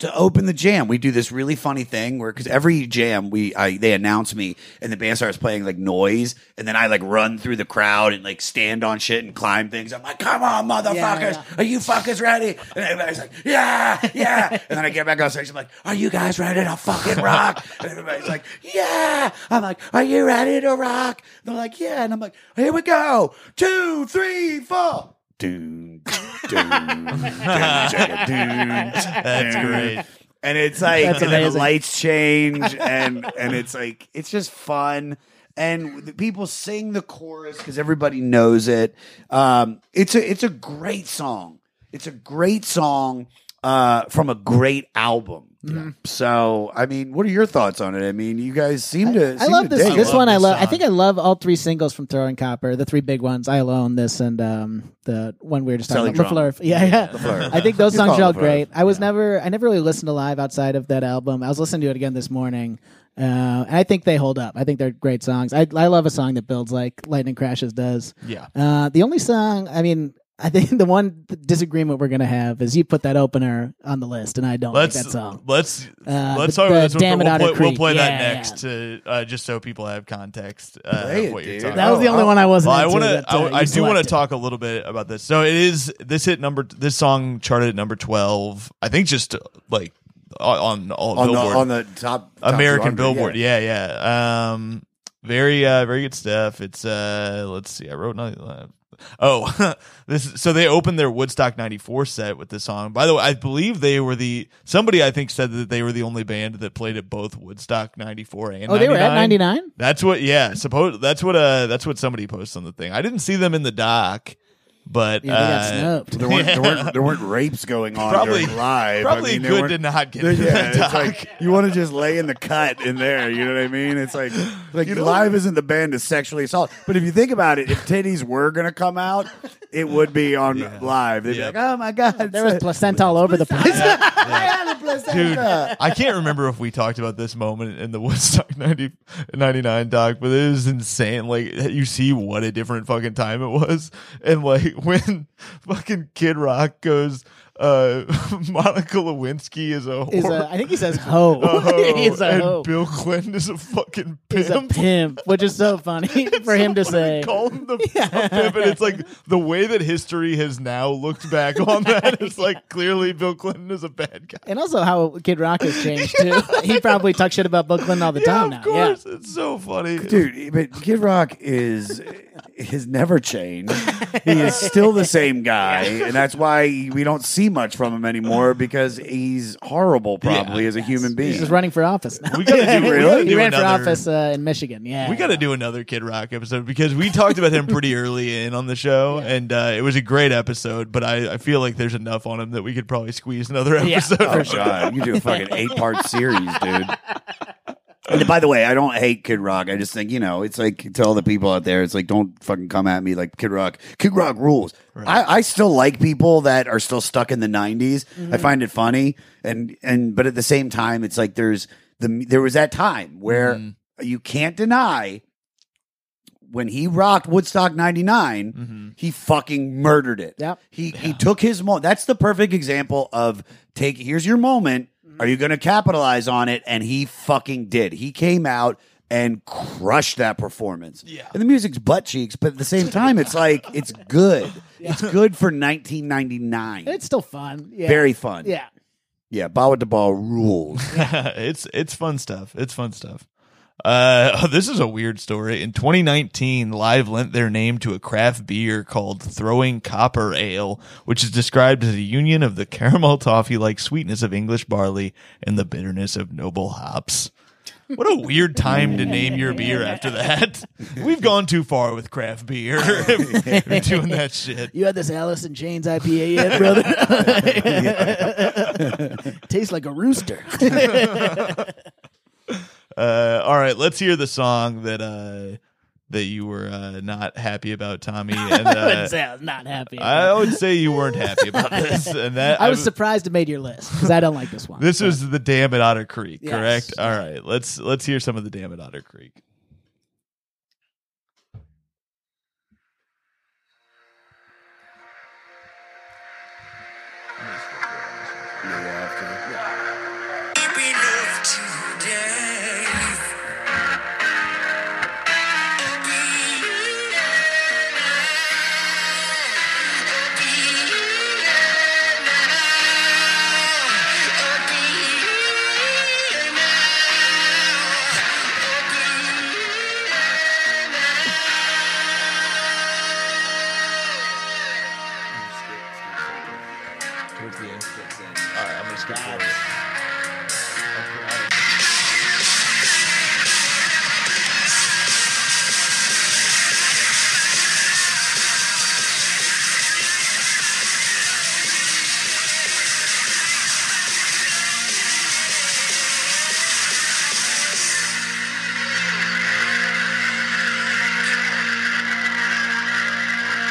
to open the jam. We do this really funny thing where because every jam we I they announce me and the band starts playing like noise and then I like run through the crowd and like stand on shit and climb things. I'm like, come on, motherfuckers, yeah. are you fuckers ready? And everybody's like, yeah, yeah. and then I get back on stage. I'm like, are you guys ready to fucking rock? And everybody's like, yeah. I'm like, are you ready to rock? And they're like, yeah. And I'm like, here we go. Two, three, four. Doon, doon, That's great. And it's like, That's and then the lights change, and and it's like, it's just fun. And the people sing the chorus because everybody knows it. Um, it's a it's a great song. It's a great song uh, from a great album. Mm-hmm. So, I mean, what are your thoughts on it? I mean, you guys seem to. I seem love to this. dig This it. one I this love. I think I love all three singles from Throwing Copper. The three big ones. I alone this and um, the one we were just talking Selling about. Drama. LaFleur. Yeah, yeah. LaFleur. I think those songs are all great. I was never. I never really listened to live outside of that album. I was listening to it again this morning. Uh, and I think they hold up. I think they're great songs. I I love a song that builds like Lightning Crashes does. Yeah. Uh, the only song, I mean, I think the one disagreement we're gonna have is you put that opener on the list, and I don't Let's like that song. let's Uh, let's the- talk about the this. One. It We'll, Otter play, we'll Creek. play that Yeah, next to uh, just so people have context uh, Play of it, what you're dude. talking. That was the Oh, only oh. one I wasn't. Well, I want to. uh, I, I do want to talk a little bit about this. So it is. This hit number. This song charted at number twelve. I think just uh, like on on all on the on the top, top American 200, Billboard. Yeah, yeah. Um, very, uh, very good stuff. It's uh, let's see. I wrote nothing. Oh, this. So they opened their Woodstock '94 set with this song. By the way, I believe they were the somebody I think said that they were the only band that played at both Woodstock '94 and Oh, they were at 99. 99? That's what. Yeah, suppose that's what. Uh, that's what somebody posted on the thing. I didn't see them in the doc, but Yeah, they got uh, snubbed. There weren't, there, weren't, there weren't rapes going on Probably- during live. probably I mean, there good weren't- to not get Yeah, into it's doc. like you want to just lay in the cut in there. You know what I mean? It's like like live isn't the band to sexually assault. But if you think about it, if titties were gonna come out, it would be on live. They'd Yep. be like, "Oh my god, There was placenta all over the place. I had a placenta." Dude, I can't remember if we talked about this moment in the Woodstock 90, 99 doc, but it is insane. Like, you see what a different fucking time it was. And, like, when fucking Kid Rock goes, uh, Monica Lewinsky is a Is whore. a, I think he says ho. a hoe, He's a and hoe. Bill Clinton is a fucking pimp. He's a pimp, which is so funny for him to say. Call him the a pimp, and it's like the way that history has now looked back on that. It's like clearly Bill Clinton is a bad guy. And also how Kid Rock has changed too. he probably talks shit about Bill Clinton all the Yeah, time of now. Yeah. It's so funny. Dude, but Kid Rock is has never changed. He is still the same guy, and that's why we don't see much from him anymore because he's horrible, probably Yeah. as a human being. He's just running for office now. We gotta do- we gotta he do ran for another- office uh, in Michigan. Yeah. We got to do another Kid Rock episode because we talked about him pretty early in on the show, and uh, it was a great episode. But I, I feel like there's enough on him that we could probably squeeze another Yeah, episode. Oh god, you do a fucking eight part series, dude. And by the way, I don't hate Kid Rock. I just think you know, it's like to all the people out there, it's like don't fucking come at me like Kid Rock. Kid Rock rules. I, I still like people that are still stuck in the 90s I find it funny, and and but at the same time, it's like there's the there was that time where Mhm. you can't deny when he rocked Woodstock 99, Mhm. he fucking murdered it. Yep. He he took his moment. That's the perfect example of take here's your moment. Are you going to capitalize on it? And he fucking did. He came out and crushed that performance. Yeah. And the music's butt cheeks, but at the same time, it's like it's good. It's good for 1999. It's still fun. Yeah. very fun. Yeah. yeah. Ball with the ball rules. it's it's fun stuff. It's fun stuff. Uh, this is a weird story. In 2019, Live lent their name to a craft beer called Throwing Copper Ale, which is described as a union of the caramel toffee-like sweetness of English barley and the bitterness of noble hops. What a weird time to name your beer after that. We've gone too far with craft beer doing that shit. You had this Alice in Chains IPA yet, brother? Tastes like a rooster. Uh, all right, let's hear the song that uh, that you were uh, not happy about, Tommy. And I wouldn't uh, say I was not happy. I would say you weren't happy about this, and that I was surprised it made your list because I don't like this one. This was the Dam at Otter Creek, Yes. correct? All right, let's let's hear some of the Dam at Otter Creek. Deep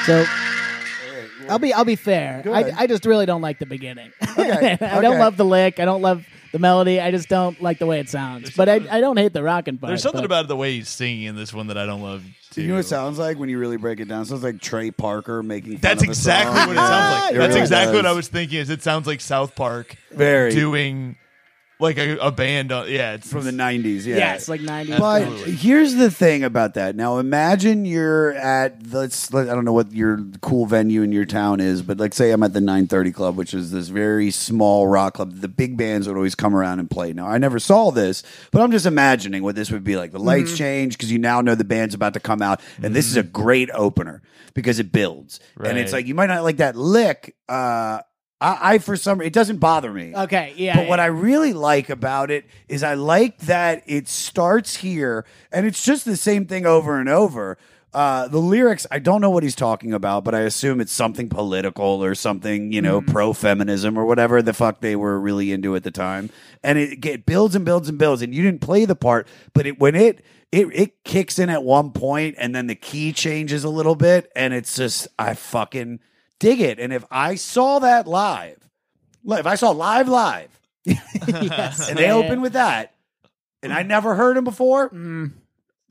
So I'll be I'll be fair. Go I. I just really don't like the beginning. Okay, I don't okay. love the lick. I don't love the melody. I just don't like the way it sounds. But I, I don't hate the rocking part. There's something but- about the way he's singing in this one that I don't love. Too. You know what it sounds like when you really break it down? It sounds like Trey Parker making. Fun That's of a exactly song. what it sounds like. It That's really exactly what does. I was thinking. Is it sounds like South Park Very doing like a, a band? On, yeah, it's from the '90s. Yeah, Yeah, it's like 90s. But Absolutely. here's the thing about that. Now imagine you're at let's let, I don't know what your cool venue in your town is, but like say I'm at the 930 Club, which is this very small rock club. The big bands would always come around and play. Now I never saw this, but I'm just imagining what this would be like. The lights mm-hmm. change because you now know the band's about to come out, and this is a mm-hmm. great opener because it builds. And it's like you might not like that lick. Uh, I, I for some it doesn't bother me. okay, yeah. But what. I really like about it is I like that it starts here and it's just the same thing over and over. Uh, the lyrics, I don't know what he's talking about, but I assume it's something political or something, you know, pro feminism or whatever the fuck they were really into at the time. And it, it builds and builds and builds. And you didn't play the part, but it when it it it kicks in at one point and then the key changes a little bit, and it's just I fucking dig it. And if I saw that live, if I saw live live, yes. and they Yeah. open with that, and I never heard him before, Mm,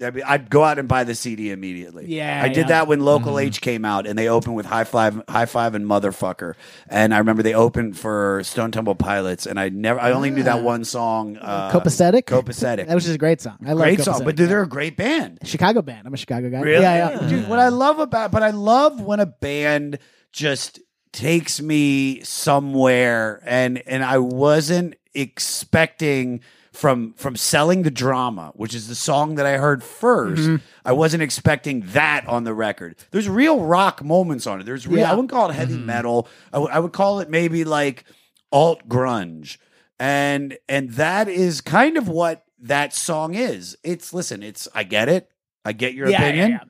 I'd, be, I'd go out and buy the CD immediately. Yeah, I did yeah. that when Local H came out, and they opened with High Five, High Five, and Motherfucker. And I remember they opened for Stone Temple Pilots, and I never, I only knew that one song, uh, Copacetic? Copacetic. That was just a great song. I love great song, but dude, they're a great band. Chicago band. I'm a Chicago guy. Really? Yeah, yeah. Dude, what I love about, but I love when a band just takes me somewhere, and and I wasn't expecting from from selling the drama, which is the song that I heard 1st mm-hmm. I wasn't expecting that on the record. There's real rock moments on it. There's real. Yeah. I wouldn't call it heavy mm-hmm. metal. I w- I would call it maybe like alt grunge, and and that is kind of what that song is. It's listen. It's I get it. I get your Yeah, yeah, opinion, yeah.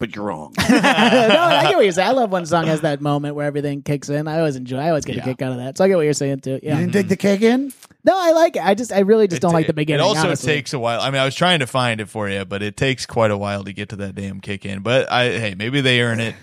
But you're wrong. no, I get what you're saying. I love when a song has that moment where everything kicks in. I always enjoy. I always get Yeah. a kick out of that. So I get what you're saying too. You Yeah. didn't dig the kick in? No, I like it. I just, I really just don't It- like the beginning. It also honestly. takes a while. I mean, I was trying to find it for you, but it takes quite a while to get to that damn kick in. But I, hey, maybe they earn it.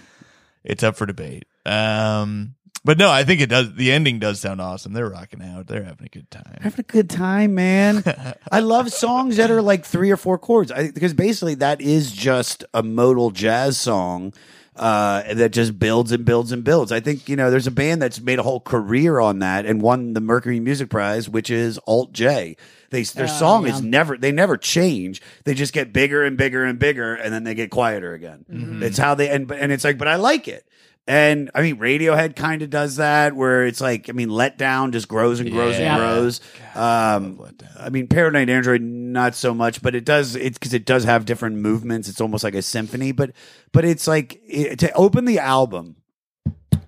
It's up for debate. Um, But no, I think it does. The ending does sound awesome. They're rocking out. They're having a good time. having a good time, man. I love songs that are like three or four chords I, because basically that is just a modal jazz song uh, that just builds and builds and builds. I think you know there's a band that's made a whole career on that and won the Mercury Music Prize, which is Alt J. They their Oh, song yeah. is never they never change. They just get bigger and bigger and bigger, and then they get quieter again. Mm-hmm. It's how they and and it's like, but I like it. And I mean, Radiohead kind of does that, where it's like, I mean, Let Down just grows and grows Yeah. and grows. Um, I mean, Paranoid Android not so much, but it does it's because it does have different movements. It's almost like a symphony, but but it's like it, to open the album,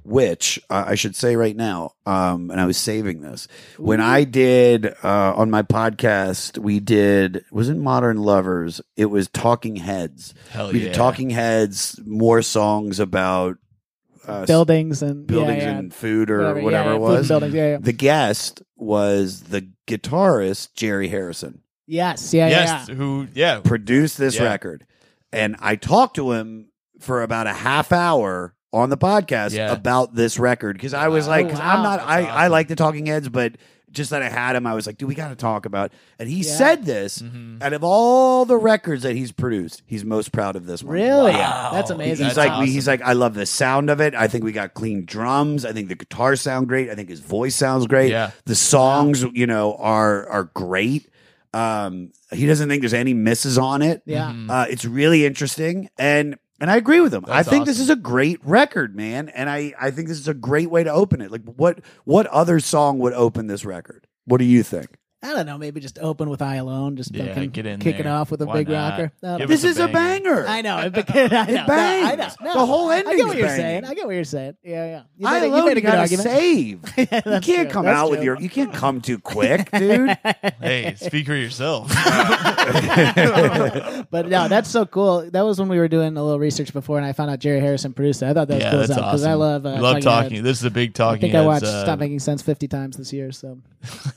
which uh, I should say right now. Um, and I was saving this when I did uh, on my podcast. We did it wasn't Modern Lovers. It was Talking Heads. Hell we yeah. did Talking Heads, more songs about uh, buildings and buildings yeah, yeah. and food or Whatever, whatever, yeah, it yeah, food was. buildings, yeah, yeah. The guest was the guitarist Jerry Harrison Yes, yeah, yes. yeah. Who? Yeah. produced this Yeah. record. And I talked to him for about a half hour on the podcast Yeah. about this record because I was like, Oh, 'cause wow. I'm not, I, That's I like the Talking Heads, but just that I had him, I was like, dude, we got to talk about. And he Yeah. said this Mhm. out of all the records that he's produced, he's most proud of this one. Really? Wow. That's amazing. He's That's like, awesome. he's like, I love the sound of it. I think we got clean drums. I think the guitars sound great. I think his voice sounds great. Yeah. The songs, you know, are are great. Um, he doesn't think there's any misses on it. Yeah. Mhm. Uh, it's really interesting, and and I agree with him. I That's think this is a great record, man, and I I think this is a great way to open it. Like, what what other song would open this record? What do you think? I don't know. Maybe just open with "I Alone," just Yeah, fucking get in kick it there. off with a Why big not? rocker. I don't Give know. us This is a banger. banger. I know. It, I know. It no, I know. No, The whole I ending get what you're banging. saying. I get what you're saying. Yeah, yeah. You I made, a- you alone, made you a good gotta argument. save. Yeah, you can't true. come That's out with true. your. You can't come too quick, dude. Hey, speak for yourself. but no, that's so cool. That was when we were doing a little research before, and I found out Jerry Harrison produced it. I thought that was yeah, cool that's as awesome. because I love uh, we love talking. Heads. This is a big talking. I talking. think I Heads, watched uh, Stop Making Sense fifty times this year. So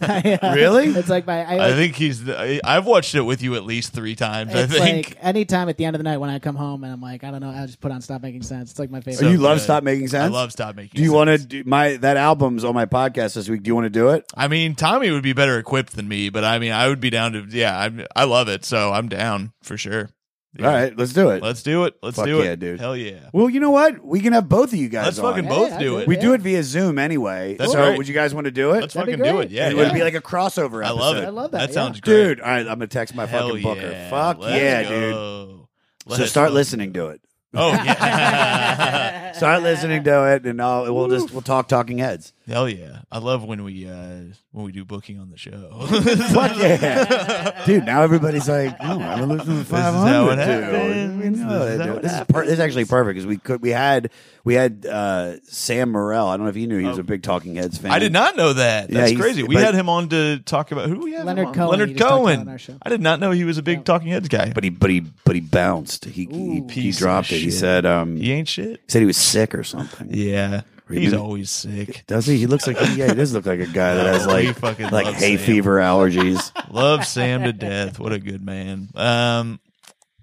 uh, Really? it's like my. I, I think he's. The, I- I've watched it with you at least three times. I it's think. like anytime at the end of the night when I come home and I'm like, I don't know, I'll just put on Stop Making Sense. It's like my favorite. Oh, you love good. Stop Making Sense. I love stop making. Do you want to do my that album's on my podcast this week? Do you want to do it? I mean, Tommy would be better equipped than me, but I mean, I would be down to. Yeah, I I love it, so I'm down for sure. Yeah. All right, let's do it. let's do it. Let's Fuck do it, yeah, dude. Hell yeah. well, you know what? We can have both of you guys. Let's on. fucking both I do do it. We Yeah. do it via Zoom anyway. That's so great. would you guys want to do it? Let's That'd be fucking do great. it. Yeah, it would yeah. be like a crossover. I love it. I love that, That yeah. sounds great, dude. All right, I'm gonna text my Hell fucking booker. yeah. Fuck Let's yeah, dude. go. So Let's start fucking- listening to it. Oh yeah. Start listening to it, and I'll, we'll just we'll talk Talking Heads. Hell yeah. I love when we uh when we do booking on the show. Fuck yeah, dude! Now everybody's like, "Oh, I've been listening to This is how 500 it too." happens. We know This is how it This is per- this is actually perfect because we could we had we had uh, Sam Morril. I don't know if you knew he was Oh. a big Talking Heads fan. I did not know that. That's he's- crazy. We but- had him on to talk about who do we have Leonard him on? Cohen. Leonard just talked about Cohen. on our show. I did not know he was a big Talking Heads guy. but he but he but he bounced. He he, Ooh. he Piece of dropped it. He shit. said um he ain't shit. he said he was sick or something. Yeah, He he's didn't- always sick. Does he? He looks like yeah, he does look like a guy that has he like fucking like loves hay Sam. fever allergies. Love Sam to death. What a good man. Um,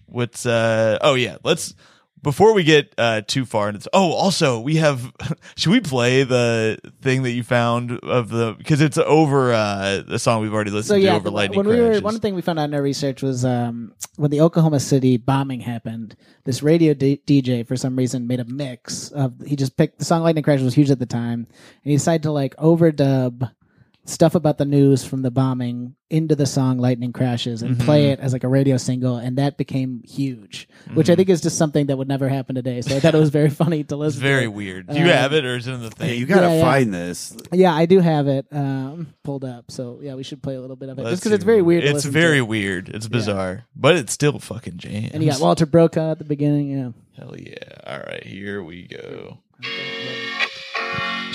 what's uh? Oh yeah, let's. Before we get uh, too far into oh, also we have. Should we play the thing that you found of the because it's over uh, the song we've already So listened yeah, to over the- lightning when we were one thing we found out in our research was um, when the Oklahoma City bombing happened, this radio D- DJ for some reason made a mix of he just picked the song "Lightning Crash" was huge at the time, and he decided to like overdub stuff about the news from the bombing into the song "Lightning Crashes" and play Mm-hmm. it as like a radio single, and that became huge, which I think is just something that would never happen today. So I thought it was very funny to it's listen. very to. weird. Do you Uh, have it or is it in the Yeah, thing? you gotta Yeah, yeah. find this. Yeah, I do have it um, pulled up. So yeah, we should play a little bit of it Let's just because it's very weird. It's listen to. very weird. It's bizarre, but it's still fucking jams. And you got Walter Brokaw at the beginning. Yeah. Hell yeah! All right, here we go.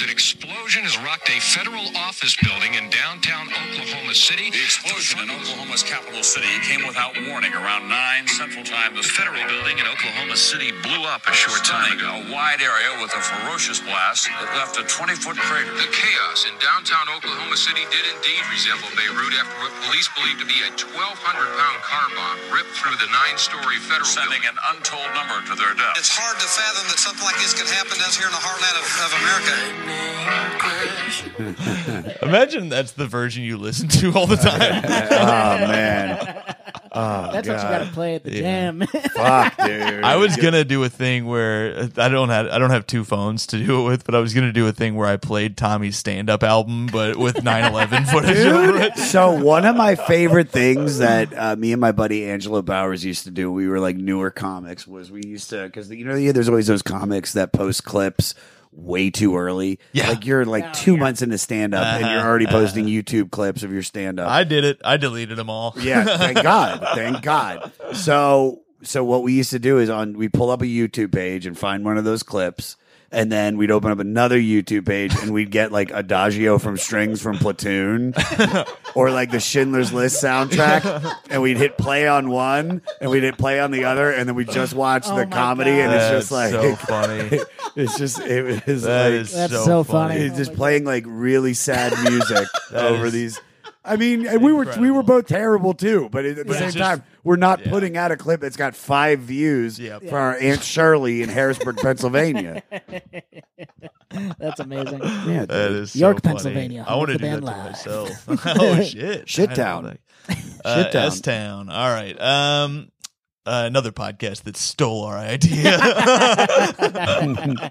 An explosion explosion has rocked a federal office building in downtown Oklahoma City. The explosion in Oklahoma's capital city came without warning around 9 Central Time The federal building in Oklahoma City blew up a short time ago. a wide area with a ferocious blast that left a 20-foot crater. The chaos in downtown Oklahoma City did indeed resemble Beirut after what police believe to be a 1,200 pound car bomb ripped through the nine story federal Sending building. an untold number to their deaths. It's hard to fathom that something like this could happen to us here in the heartland of, of America. Imagine that's the version you listen to all the time. oh man. Oh, That's what you got to play at the jam. Fuck, dude. I was gonna do a thing where I don't have I don't have two phones to do it with, but I was gonna do a thing where I played Tommy's stand up album, but with 9/11 footage over it. so one of my favorite things that uh, me and my buddy Angelo Bowers used to do, we were like newer comics, was we used to because you know yeah, there's always those comics that post clips way too early. Yeah. like you're like two months into stand up and you're already uh-huh. posting YouTube clips of your stand up. I did it. I deleted them all. Yeah, thank God. Thank God. So so what we used to do is on we pull up a YouTube page and find one of those clips. And then we'd open up another YouTube page and we'd get like Adagio from Strings from Platoon or like the Schindler's List soundtrack. And we'd hit play on one and we'd hit play on the other. And then we just watch Oh the my comedy God. and it's just like, so funny. it's just, it was That like, is That's so, so funny. funny. He's just playing like really sad music That over is these. I mean, and we were we incredible. were both terrible too, but at the But same it's just- time, we're not yeah. putting out a clip that's got five views Yep. for our Aunt Shirley in Harrisburg, Pennsylvania. That's amazing. Yeah, That dude. is so York, funny. Pennsylvania, I want to do that the to myself. oh shit, Shit I town. Uh, Shit town. S town. All right. Um, uh, another podcast that stole our idea.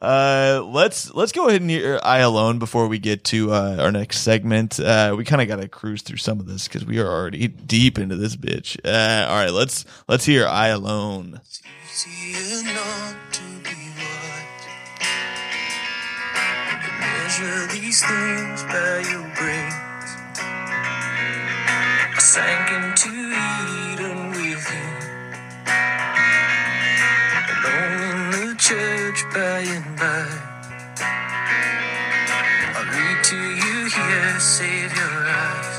uh, let's let's go ahead and hear "I Alone" before we get to uh, our next segment. Uh, we kind of got to cruise through some of this because we are already deep into this bitch. Uh, all right, let's let's hear "I Alone." Easier not to be church by and by. I'll read to you here, save your eyes.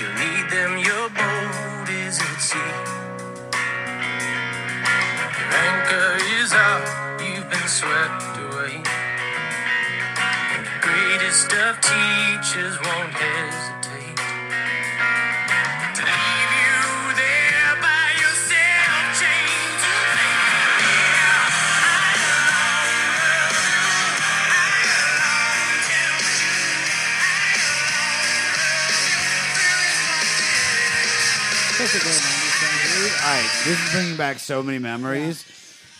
You need them, your boat is at sea. Your anchor is out, you've been swept away. And the greatest of teachers won't hesitate Such a great 90s song, dude. All right, this is bringing back so many memories.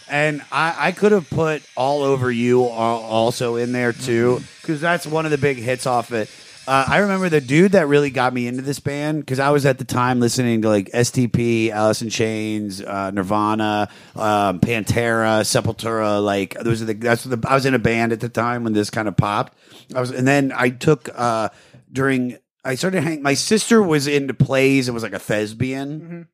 And I, I could have put All Over You al- also in there too, because that's one of the big hits off it. Uh, I remember the dude that really got me into this band because I was at the time listening to like STP, Alice in Chains, uh, Nirvana, um, Pantera, Sepultura. Like those are the that's the I was in a band at the time when this kind of popped. I was, and then I took uh, during I started hang. My sister was into plays and was like a thespian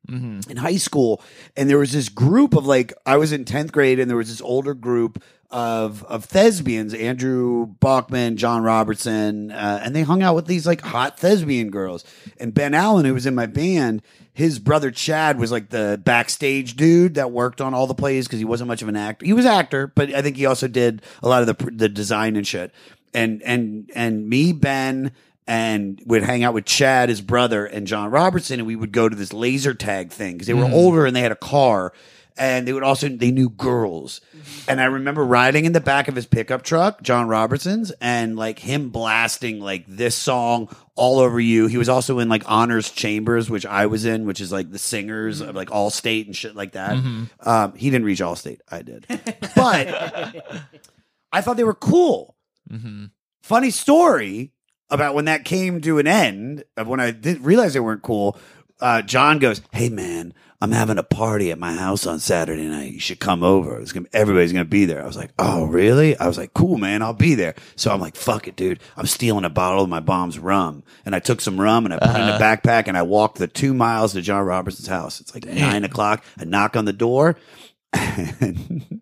in high school, and there was this group of like I was in tenth grade, and there was this older group of of thespians, Andrew Bachman, John Robertson, uh, and they hung out with these like hot thespian girls. And Ben Allen, who was in my band, his brother Chad was like the backstage dude that worked on all the plays because he wasn't much of an actor. He was actor, but I think he also did a lot of the the design and shit. And and and me, Ben and would hang out with Chad, his brother, and John Robertson, and we would go to this laser tag thing because they were mm-hmm. older and they had a car, and they would also they knew girls. Mm-hmm. And I remember riding in the back of his pickup truck, John Robertson's, and like him blasting like this song all over you. He was also in like Honors Chambers, which I was in, which is like the singers of like Allstate and shit like that. Mm-hmm. Um, he didn't reach Allstate, I did, but I thought they were cool. Funny story about when that came to an end of when I didn't realize they weren't cool. Uh, John goes, "Hey man, I'm having a party at my house on Saturday night. You should come over. It's gonna, everybody's gonna be there." I was like, "Oh really?" I was like, "Cool man, I'll be there." So I'm like, "Fuck it, dude. I'm stealing a bottle of my mom's rum." And I took some rum and I put it in a backpack and I walked the two miles to John Robertson's house. It's like nine o'clock. I knock on the door and,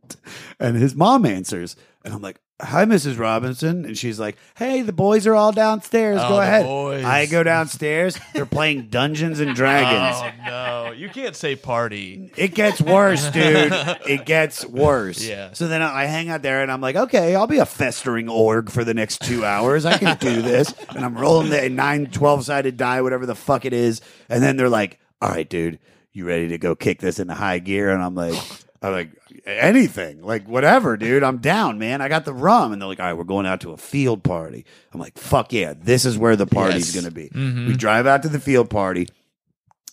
and his mom answers and i'm like Hi, Mrs. Robinson. And she's like, Hey, the boys are all downstairs. Oh, Go the ahead. boys. I go downstairs. They're playing Dungeons and Dragons. Oh no, you can't say party. It gets worse, dude. It gets worse. Yeah. So then I hang out there and I'm like, okay, I'll be a festering orc for the next two hours. I can do this. And I'm rolling the 9, 12 sided die, whatever the fuck it is. And then they're like, all right, dude, you ready to go kick this into high gear? And I'm like, I'm like, anything, like whatever, dude. I'm down, man. I got the rum. And they're like, all right, we're going out to a field party. I'm like, fuck yeah, this is where the party's Yes. going to be. Mhm. We drive out to the field party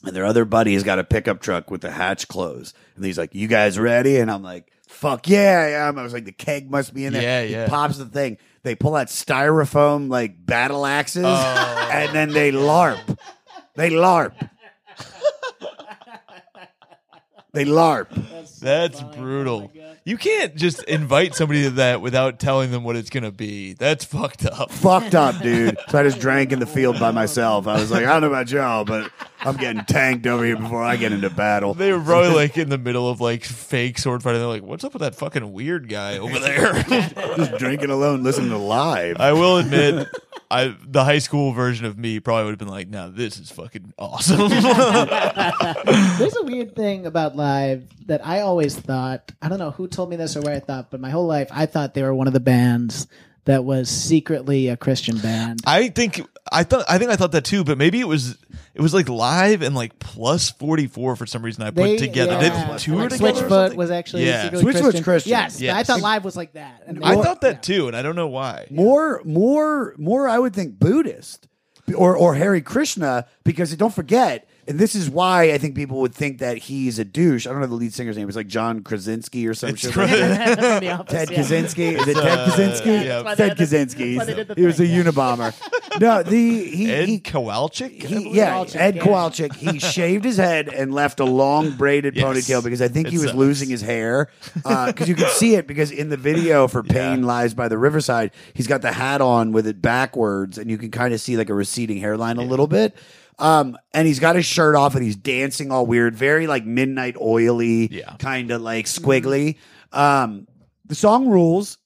and their other buddy has got a pickup truck with the hatch closed. And he's like, "You guys ready?" And I'm like, "Fuck yeah, I am." I was like, "The keg must be in there." Yeah, He yeah. pops the thing. They pull out styrofoam like battle axes, Oh. and then they larp. They larp. They larp. That's brutal. You can't just invite somebody to that without telling them what it's gonna be. That's fucked up. Fucked up, dude. So I just drank in the field by myself. I was like, I don't know about y'all, but I'm getting tanked over here before I get into battle. They were probably like in the middle of like fake sword fighting. They're like, "What's up with that fucking weird guy over there?" just drinking alone, listening to live. I will admit, I the high school version of me probably would have been like, "Now this is fucking awesome." There's a weird thing about live that I always thought. I don't know who told me this or where I thought, but my whole life I thought they were one of the bands that was secretly a Christian band. I think I thought I think I thought that too, but maybe it was it was like live and like plus forty four for some reason. I put They- together. yeah. They toured Like together. or Switchfoot something? was actually Yeah. secretly Switchfoot's Christian. Christian. Yes, Yes. I thought live was like that. And I they- thought that too, and I don't know why. more more more i would think buddhist or or Hare Krishna because don't forget and this is why I think people would think that he's a douche. I don't know the lead singer's name. It's like John Krasinski or some shit. Chris- From The Office, Ted yeah. Kaczynski. Is it Uh, Ted Kaczynski? yeah. That's Ted did the- Kaczynski. that's why they did the He was a thing, yeah. Unabomber. No, the he, Ed he Kowalczyk. He, yeah, Kowalczyk, Ed yeah. Kowalczyk. He shaved his head and left a long braided Yes. ponytail because I think he was sucks. losing his hair. Because you can see it because in the video for "Pain Yeah. Lies by the Riverside," he's got the hat on with it backwards, and you can kind of see like a receding hairline a little bit. Um, and he's got his shirt off and he's dancing all weird, very like midnight oily, Yeah. kind of like squiggly. Um, the song rules.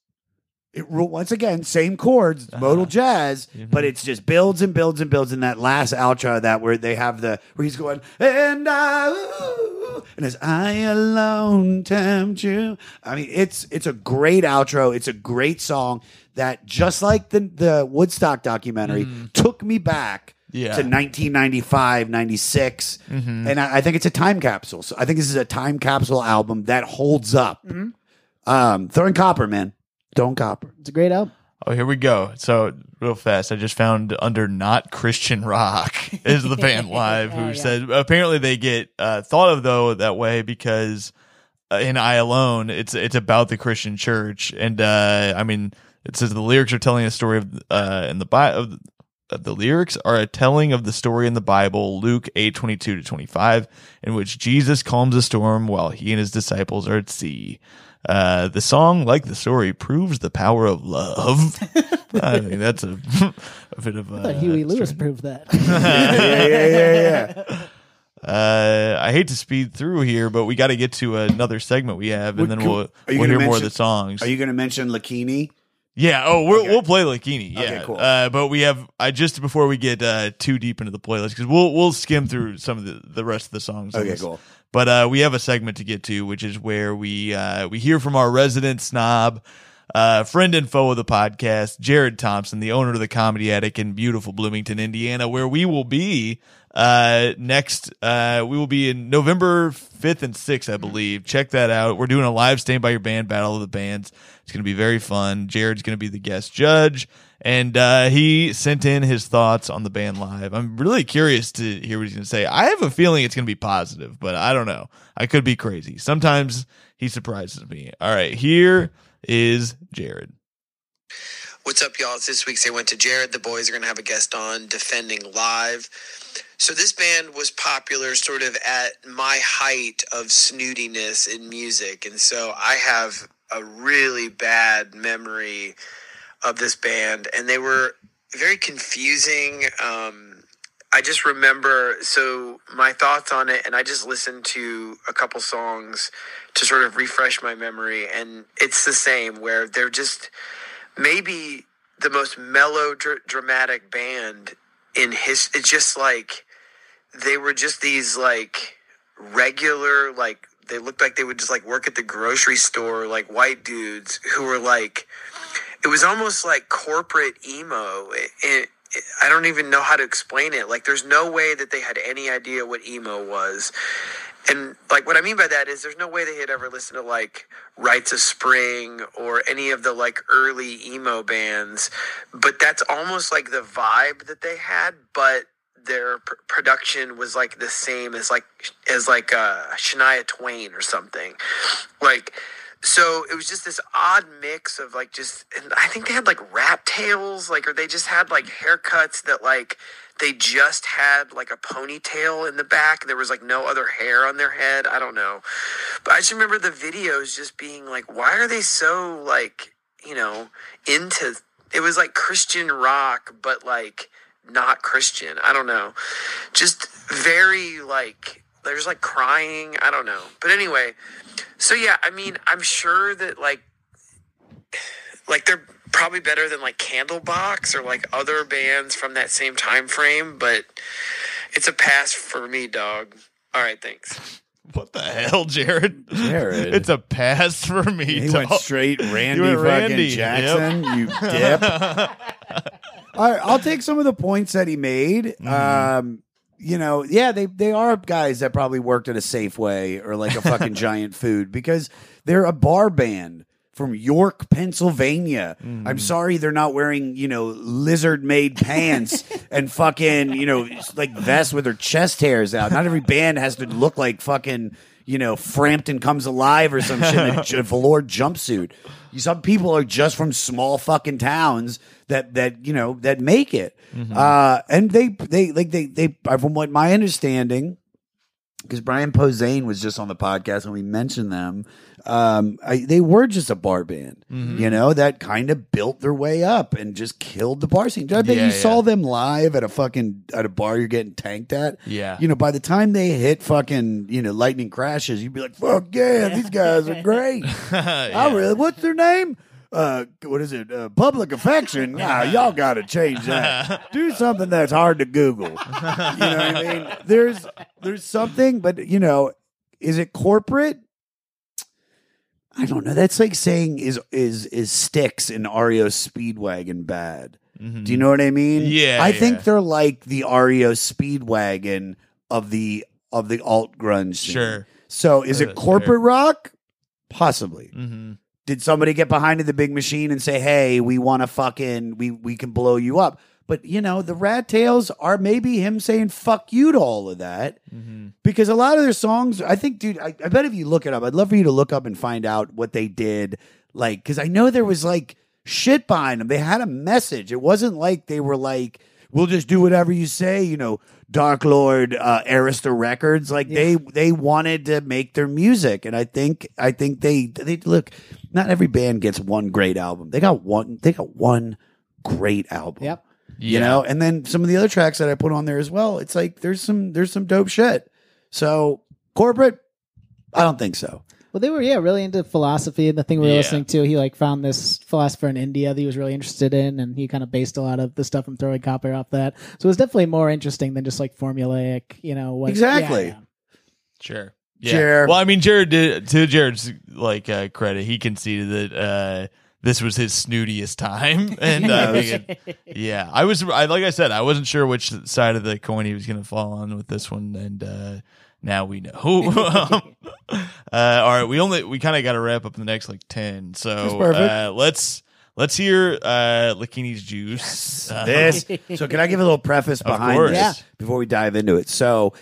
It ru- once again, same chords, modal jazz, but it's just builds and builds and builds in that last outro that where they have the where he's going and I ooh," and as I alone tempt you. I mean, it's it's a great outro. It's a great song that just like the the Woodstock documentary took me back Yeah. to 1995, 96. And I, I think it's a time capsule. So I think this is a time capsule album that holds up. Um, throwing copper, man. Throwing copper. It's a great album. Oh, here we go. So, real fast, I just found under not Christian rock is the band live who Oh, yeah. said apparently they get uh, thought of though that way because uh, in I Alone it's it's about the Christian church and uh, I mean it says the lyrics are telling a story of uh, in the Bible. Of, of the lyrics are a telling of the story in the Bible, Luke eight twenty two to twenty five, in which Jesus calms a storm while he and his disciples are at sea. Uh, the song, like the story, proves the power of love. I think that's a, a bit of. I thought Uh, Huey Lewis proved that. yeah, yeah, yeah, yeah. uh, I hate to speed through here, but we got to get to another segment we have, and Would- then we'll we'll gonna hear more of the songs. Are you going to mention Lakini? Yeah. Oh, we'll, Okay. we'll play Lakini. Yeah. Okay, cool. Uh, but we have I just before we get uh, too deep into the playlist because we'll we'll skim through some of the, the rest of the songs. Okay, this. cool. But uh, we have a segment to get to, which is where we uh, we hear from our resident snob, uh, friend and foe of the podcast, Jared Thompson, the owner of the Comedy Attic in beautiful Bloomington, Indiana, where we will be uh, next. Uh, we will be in November fifth and sixth, I believe. Check that out. We're doing a live Stand by Your Band Battle of the Bands. It's going to be very fun. Jared's going to be the guest judge. And uh, he sent in his thoughts on the band live. I'm really curious to hear what he's going to say. I have a feeling it's going to be positive, but I don't know. I could be crazy. Sometimes he surprises me. All right, here is Jared. What's up, y'all? It's this week's They Went to Jared. The boys are going to have a guest on defending live. So, this band was popular sort of at my height of snootiness in music. And so, I have a really bad memory of this band. And they were very confusing. Um, I just remember, so my thoughts on it, and I just listened to a couple songs to sort of refresh my memory. And it's the same where they're just maybe the most melodramatic band in his. It's just like they were just these like regular like they looked like they would just like work at the grocery store like white dudes who were like it was almost like corporate emo i don't even know how to explain it. Like there's no way that they had any idea what emo was. And like what i mean by that is there's no way they had ever listened to like rites of spring or any of the like early emo bands. But that's almost like the vibe that they had but their pr- production was like the same as like as like uh Shania Twain or something. Like so it was just this odd mix of like just and I think they had like rat tails like or they just had like haircuts that like they just had like a ponytail in the back. There was like no other hair on their head. I don't know. But I just remember the videos just being like why are they so like, you know, into it was like Christian rock but like not Christian. I don't know. Just very like there's like crying. I don't know. But anyway, so yeah, I mean, I'm sure that like like they're probably better than like Candlebox or like other bands from that same time frame, but it's a pass for me, dog. All right, thanks. What the hell, Jared? Jared. it's a pass for me. He went dog. straight Randy went fucking Randy, Jackson. yep. You dip. All right, I'll take some of the points that he made. Mm-hmm. Um, you know, yeah, they they are guys that probably worked at a Safeway or like a fucking giant food because they're a bar band from York, Pennsylvania. Mm-hmm. I'm sorry they're not wearing, you know, lizard made pants and fucking, you know, like vests with their chest hairs out. Not every band has to look like fucking, you know, Frampton comes alive or some shit in a velour jumpsuit. Some people are just from small fucking towns that that you know that make it, uh, and they they like they they from what my understanding because Brian Posehn was just on the podcast and we mentioned them. Um, I, they were just a bar band, Mm-hmm. you know, that kind of built their way up and just killed the bar scene. I bet Yeah, you saw them live at a fucking at a bar you're getting tanked at. Yeah. you know, by the time they hit fucking you know lightning crashes, you'd be like, "Fuck yeah, these guys are great." I really, what's their name? Uh, what is it? Uh, public affection. Nah, y'all got to change that. Do something that's hard to Google. You know what I mean? There's there's something, but you know, is it corporate? I don't know. That's like saying is is is Styx and REO Speedwagon bad? Do you know what I mean? Mm-hmm. Yeah, I think they're like the REO Speedwagon of the of the alt grunge scene. Sure. So is it That's corporate rock? Possibly. hmm Did somebody get behind the big machine and say, "Hey, we want to fucking we we can blow you up"? But you know, the Rat Tails are maybe him saying "fuck you" to all of that Mm-hmm. because a lot of their songs, I think, dude, I, I bet if you look it up, I'd love for you to look up and find out what they did. Like, because I know there was like shit behind them. They had a message. It wasn't like they were like, "We'll just do whatever you say," you know. Dark Lord, uh, Arista Records, like they they wanted to make their music, and I think I think they they look. Not every band gets one great album. They got one. They got one great album. Yep. You Yeah. know, and then some of the other tracks that I put on there as well. It's like there's some there's some dope shit. So corporate, I don't think so. Well, they were yeah really into philosophy, and the thing we were Yeah. listening to, he like found this philosopher in India that he was really interested in, and he kind of based a lot of the stuff from throwing copper off that. So it was definitely more interesting than just like formulaic, you know. What, Exactly. yeah, yeah. Sure. Yeah. Jared. Well, I mean, Jared did to Jared's like uh, credit, he conceded that uh, this was his snootiest time, and uh, I think it- yeah, I was, I like I said, I wasn't sure which side of the coin he was going to fall on with this one, and uh, now we know. uh, all right, we only we kind of got to wrap up in the next like ten, so uh, let's let's hear uh, Lakini's juice. Uh, This. so can I give a little preface behind this Yeah. before we dive into it? So,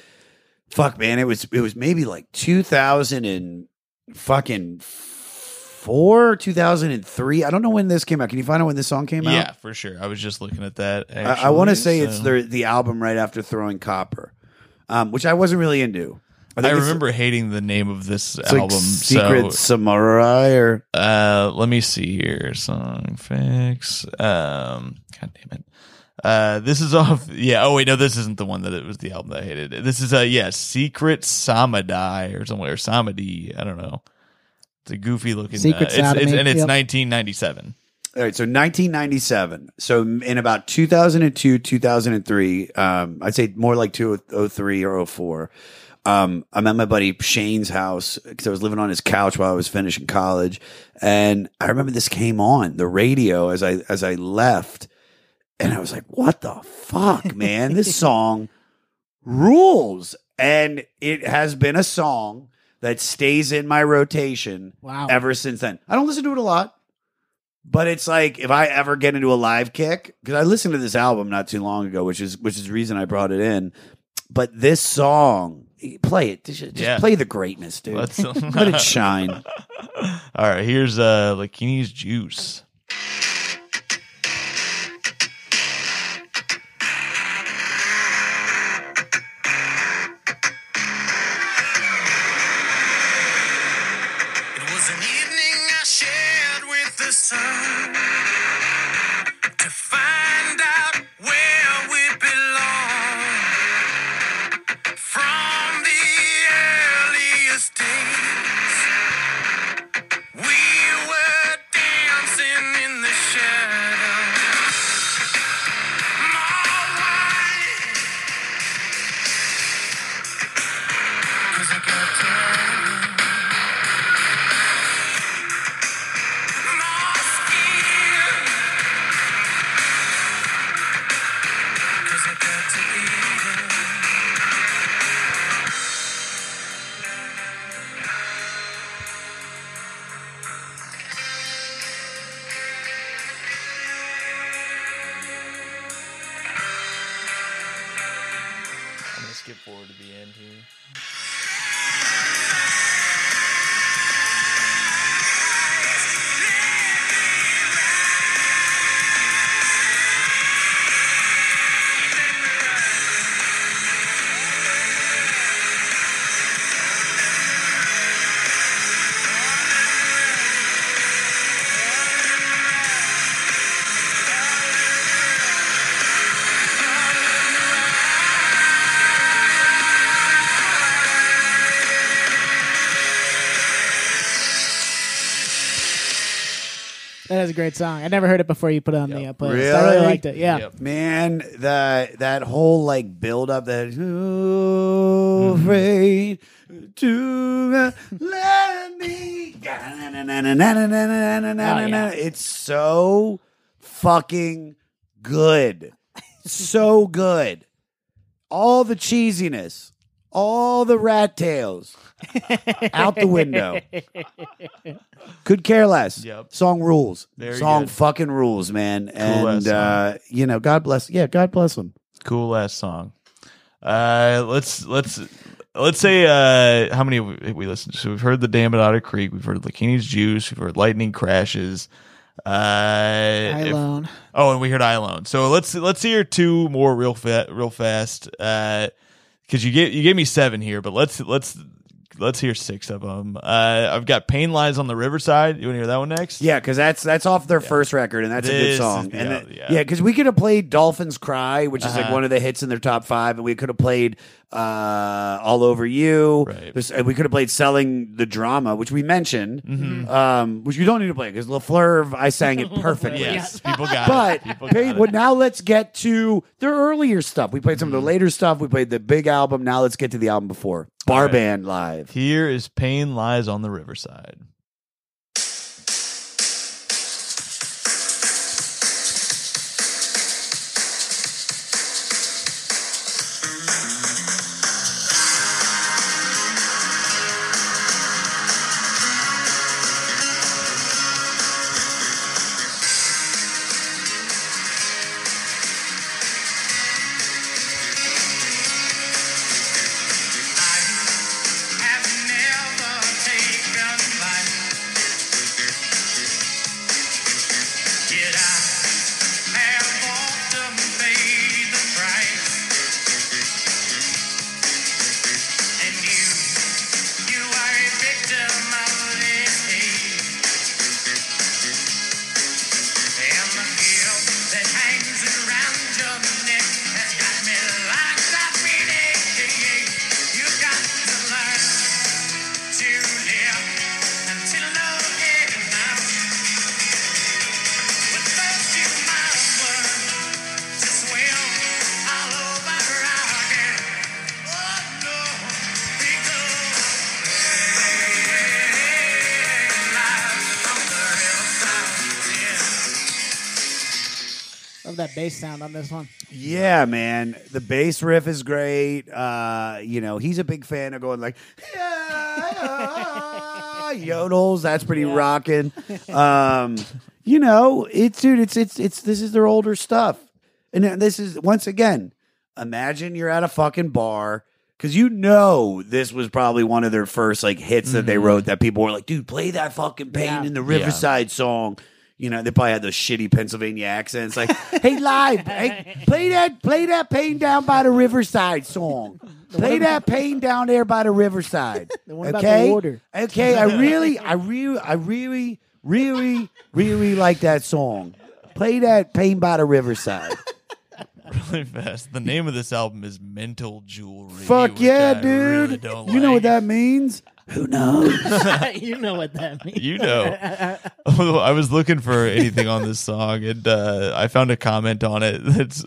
fuck, man, it was it was maybe like 2000 and fucking four, 2003. I don't know when this came out. Can you find out when this song came out? yeah, for sure. I was just looking at that. I, I want to actually, say it's the the album right after Throwing Copper, um, which I wasn't really into. I, think it's- remember hating the name of this it's like album. Secret so Samurai or uh, let me see here. Song fix. Um, God damn it. Uh, this is off. Yeah. Oh wait, no, this isn't the one that it was the album that I hated. This is a yeah, Secret Samadhi or somewhere or Samadhi. I don't know. It's a goofy looking. Secret uh, it's, it's, and it's yep. 1997. All right, so 1997. So in about 2002, 2003, um, I'd say more like 2003 or 04. Um, I'm at my buddy Shane's house because I was living on his couch while I was finishing college, and I remember this came on the radio as I as I left, and I was like, "What the fuck, man? This song rules!" And it has been a song that stays in my rotation Wow. ever since then. I don't listen to it a lot. But it's like if I ever get into a live kick, because I listened to this album not too long ago, which is which is the reason I brought it in. But this song, play it. Just, just Yeah. play the greatness, dude. Let's- Let it shine. All right, here's uh Lakini's juice. Great song. I never heard it before you put it on the uh, playlist. I Really? really liked it. Yeah. Yep. Man, that that whole like build up that "Ooh, afraid to let me it's so fucking good. so good. All the cheesiness, all the rat tails out the window. Could care less. Yep. Song rules. Very Song good. fucking rules, man. Cool ass and uh, you know, God bless. Yeah, God bless them. Cool ass song. Uh, let's let's let's say uh how many have we, we listened to? So we've heard the Dam at Otter Creek. We've heard Lakini's Juice. We've heard Lightning Crashes. Uh, I if- alone. Oh, and we heard I Alone. So let's let's hear two more real fa- real fast. Uh, because you gave you gave me seven here, but let's let's let's hear six of them. Uh, I've got Pain Lies on the Riverside. You want to hear that one next? Yeah, because that's that's off their first record, and that's a good song. the and other- the- yeah. yeah, because we could have played "Dolphins Cry," which is like Uh-huh. one of the hits in their top five, and we could have played uh, "All Over You." Right. There's- and we could have played "Selling the Drama," which we mentioned, Mm-hmm. um, which we don't need to play because LaFleur, I sang it perfectly. Yes, people got But it. People hey, got well, now let's get to their earlier stuff. We played some of the later stuff. We played the big album. Now let's get to the album before Bar. Band Live. Here is Pain Lies on the Riverside. That bass sound on this one. Yeah, man. The bass riff is great. Uh, you know, he's a big fan of going like "Yeah," yodels. That's pretty rocking. Um, you know, it's dude. It's it's it's this is their older stuff, and then this is once again. Imagine you're at a fucking bar because you know this was probably one of their first like hits that they wrote that people were like, dude, play that fucking pain Yeah. in the Riverside song. You know, they probably had those shitty Pennsylvania accents. Like, hey, live, hey, play that, play that pain down by the Riverside song. Play that pain down there by the Riverside. The one about the okay, water. okay. I really, I really, I really, really, really like that song. Play that pain by the Riverside. really fast. The name of this album is Mental Jewelry. Fuck yeah, dude. really don't you know what that means? Who knows? you know what that means. You know. I was looking for anything on this song, and uh, I found a comment on it that's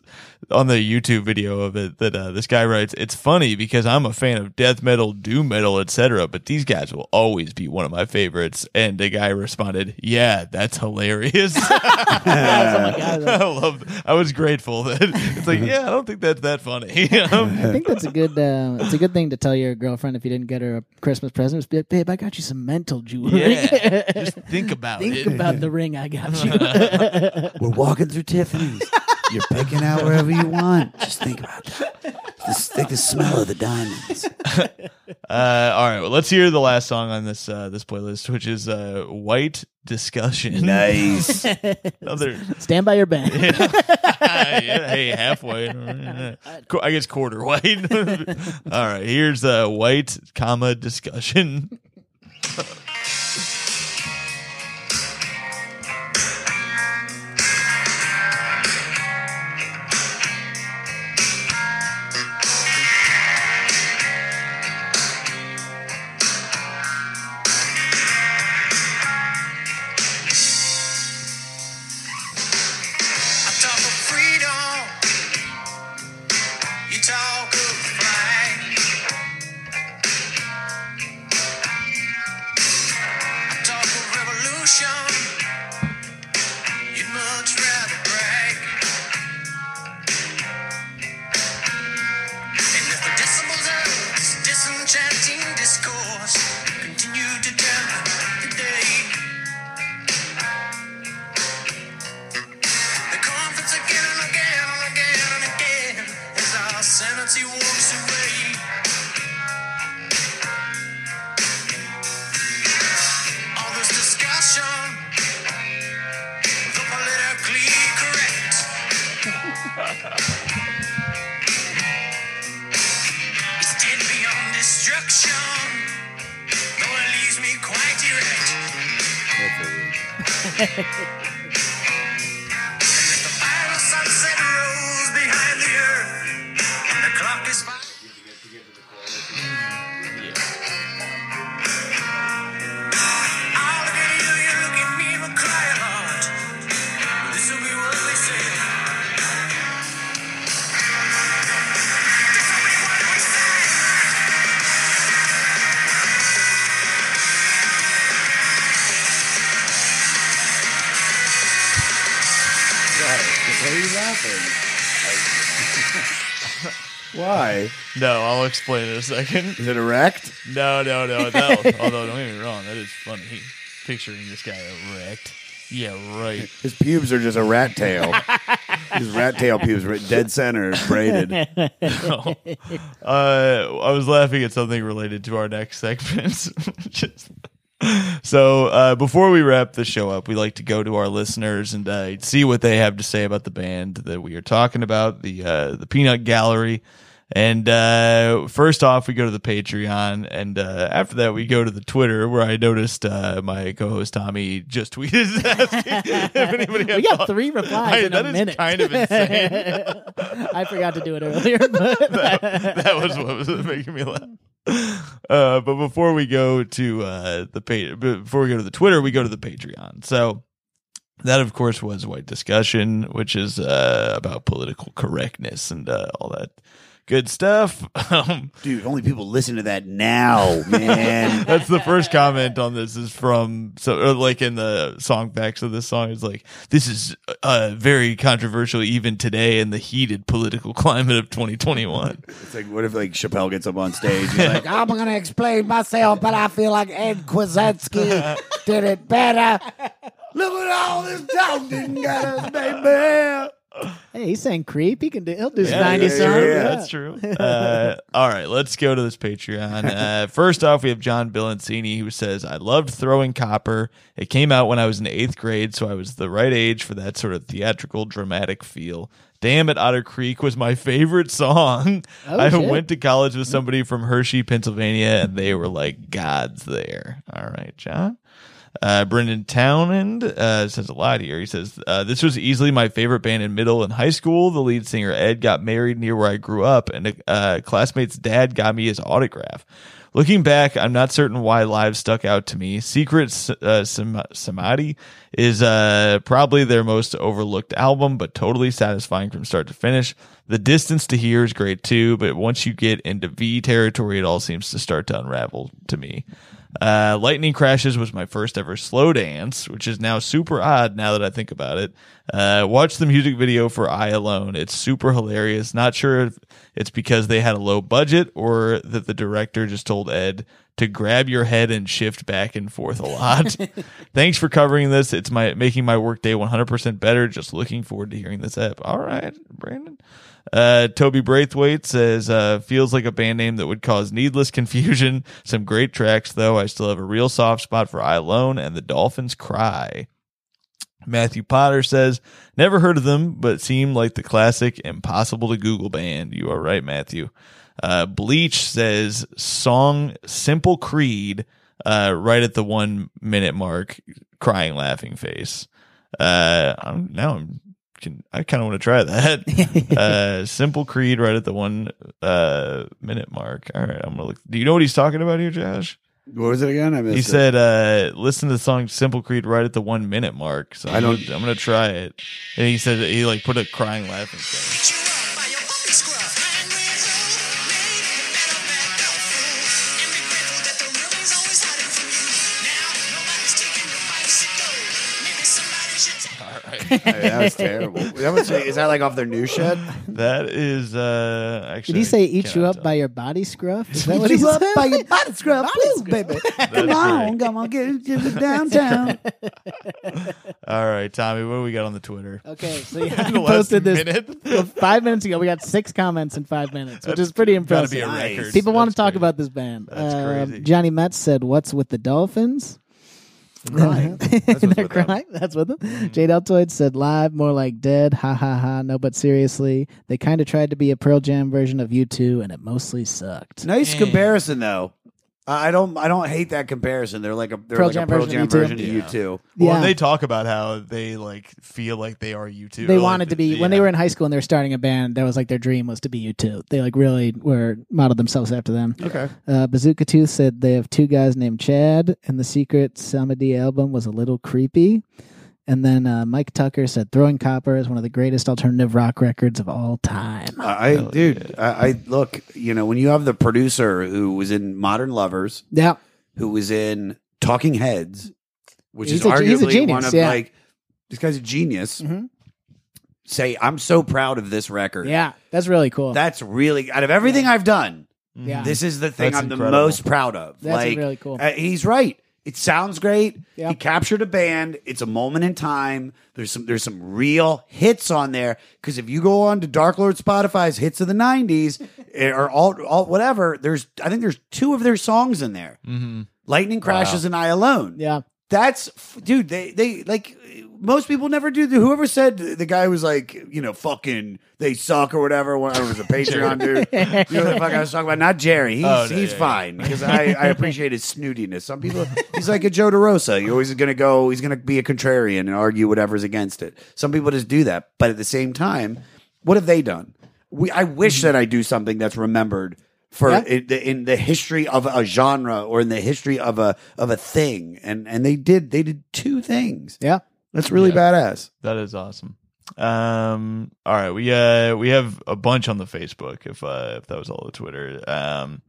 on the YouTube video of it that uh, this guy writes. It's funny because I'm a fan of death metal, doom metal, etc., but these guys will always be one of my favorites. And the guy responded, "Yeah, that's hilarious." I love. I was grateful that it's like, yeah, I don't think that's that funny. Um, I think that's a good. Uh, it's a good thing to tell your girlfriend if you didn't get her a Christmas present. Just be like, babe, I got you some mental jewelry. yeah, just think about it. Think it. about the ring I got you. We're walking through Tiffany's. You're picking out wherever you want. Just think about that. Just think the smell of the diamonds. Uh, all right, well, let's hear the last song on this uh, this playlist, which is uh, "White Discussion." Nice. Another, Stand by your band. yeah, hey, halfway. I guess quarter white. all right, here's uh, "White," comma discussion. A second. Is it erect? No, no, no. no. although don't get me wrong, that is funny. Picturing this guy erect. Yeah, right. His pubes are just a rat tail. His rat tail pubes are dead center, braided. uh, I was laughing at something related to our next segment. Just- so uh, before we wrap the show up, we like to go to our listeners and uh, see what they have to say about the band that we are talking about, the uh, the Peanut Gallery. And uh, first off, we go to the Patreon, and uh, after that, we go to the Twitter, where I noticed uh, my co-host Tommy just tweeted asking if anybody had we got thought- three replies I- in that a is minute. kind of insane. I forgot to do it earlier, but that, that was what was making me laugh. Uh, but before we go to uh, the pa- before we go to the Twitter, we go to the Patreon. So that, of course, was White Discussion, which is uh, about political correctness and uh, all that Good stuff. Um, Dude, only people listen to that now, man. That's the first comment on this is from so like in the song facts of this song. It's like this is uh, very controversial even today in the heated political climate of 2021. it's like, what if like Chappelle gets up on stage? He's like, I'm gonna explain myself, but I feel like Ed Kwasinski did it better. look at all this talking got us, baby. Hey, he's saying creep. He can do. He'll do Yeah, 90 yeah, songs. yeah, Yeah. that's true. Uh, all right, let's go to this Patreon. Uh, first off, we have John Bilancini who says, "I loved throwing copper. It came out when I was in eighth grade, so I was the right age for that sort of theatrical, dramatic feel." Dam at Otter Creek was my favorite song. Oh, I shit. went to college with somebody from Hershey, Pennsylvania, and they were like gods there. All right, John. Uh, Brendan Townend uh, says a lot here. He says, uh, This was easily my favorite band in middle and high school. The lead singer, Ed, got married near where I grew up, and a uh, classmate's dad got me his autograph. Looking back, I'm not certain why Live stuck out to me. Secret uh, Sam- Samadhi is uh, probably their most overlooked album, but totally satisfying from start to finish. The distance to here is great too, but once you get into V territory, it all seems to start to unravel to me. Uh, Lightning Crashes was my first ever slow dance, which is now super odd now that I think about it. Uh, watch the music video for I Alone. It's super hilarious. Not sure if it's because they had a low budget or that the director just told Ed to grab your head and shift back and forth a lot. Thanks for covering this. It's my making my workday 100% better. Just looking forward to hearing this app. All right, Brandon. Uh, Toby Braithwaite says, uh, feels like a band name that would cause needless confusion. Some great tracks, though. I still have a real soft spot for I Alone and the Dolphins Cry. Matthew Potter says, never heard of them, but seem like the classic impossible to Google band. You are right, Matthew. Uh, Bleach says, song Simple Creed, uh, right at the one minute mark, crying, laughing face. Uh, I'm, now I'm, can, I kind of want to try that. uh, Simple Creed right at the one, uh, minute mark. All right. I'm going to look. Do you know what he's talking about here, Josh? What was it again? I missed He it. said, uh, listen to the song Simple Creed right at the one minute mark. So I I'm don't- Gonna, I'm gonna try it. And he said that he like put a crying laughing thing. That was terrible. That was, is that like off their new shit? That is uh actually Did he say eat you up tell. by your body scruff? Is that what Eat he you up said? by your body scrub, Woo, baby. Come on, great. come on, get it to the downtown. All right, Tommy, what do we got on the Twitter? Okay, so yeah, I posted this minute? five minutes ago. We got six comments in five minutes, which is pretty Gotta impressive. be a Nice. record. People want to talk great. about this band. That's Um, crazy. Johnny Metz said, "What's with the Dolphins?" Crying. They're what's with them. crying. That's with them. Mm-hmm. Jade Altoid said, "Live, more like dead." Ha ha ha. No, but seriously, they kind of tried to be a Pearl Jam version of U2, and it mostly sucked. Nice mm. comparison, though. I I don't. I don't hate that comparison. They're like a they're Pearl like Jam a Pearl version Jam of U2. version of Yeah. you too. Well, Yeah. they talk about how they like feel like they are you too. They Or, like, wanted to be when they were in high school and they were starting a band. That was like their dream was to be U2. They like really were modeled themselves after them. Okay. Uh, Bazooka Tooth said they have two guys named Chad, and the Secret Samadhi album was a little creepy. And then uh, Mike Tucker said Throwing Copper is one of the greatest alternative rock records of all time. I, I dude, I, I look. You know, when you have the producer who was in Modern Lovers, Yeah. who was in Talking Heads, which He's is a- arguably a genius, one of yeah. like this guy's a genius. Mhm. Say, I'm so proud of this record. Yeah. That's really cool. That's really out of everything I've done. yeah. This is the thing That's I'm the most proud of. That's like, really cool. uh, he's right. It sounds great. Yeah. He captured a band. It's a moment in time. There's some there's some real hits on there. Because if you go on to Dark Lord Spotify's hits of the '90s eh, or all, all whatever, there's I think there's two of their songs in there. Mm-hmm. Lightning crashes and I alone. yeah. That's dude. They they like most people never do. Whoever said the guy was like you know fucking they suck or whatever. Whatever was a Patreon dude. You know the fuck I was talking about? Not Jerry. He's Oh, no, he's yeah, fine because I I appreciate his snootiness. Some people he's like a Joe DeRosa. You're always gonna go. He's gonna be a contrarian and argue whatever's against it. Some people just do that. But at the same time, what have they done? We I wish that I do something that's remembered for Yeah. in, the, in the history of a genre or in the history of a of a thing and and they did they did two things Yeah. That's really Yeah. badass That is awesome. Um, all right, we uh we have a bunch on the Facebook. If uh if that was all the Twitter. Um,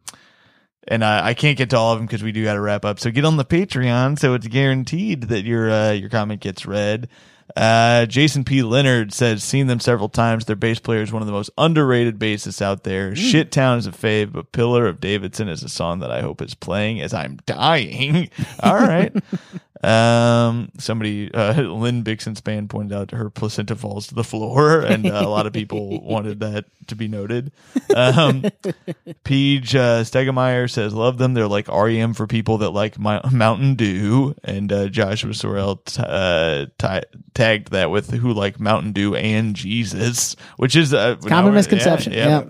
and I, I can't get to all of them because we do got to wrap up. So get on the Patreon, so it's guaranteed that your uh, your comment gets read. Uh, Jason P. Leonard says, seen them several times. Their bass player is one of the most underrated bassists out there. Shit Towne is a fave, but Pillar of Davidson is a song that I hope is playing as I'm dying. All right. um, somebody, uh, Lynn Bixen's band pointed out her placenta falls to the floor, and uh, a lot of people wanted that to be noted. Um, Peach uh, Stegemeyer says, "Love them. They're like REM for people that like my, Mountain Dew." And uh, Joshua Sorrell t- uh, ti tagged that with who like Mountain Dew and Jesus, which is a Common misconception. Yeah.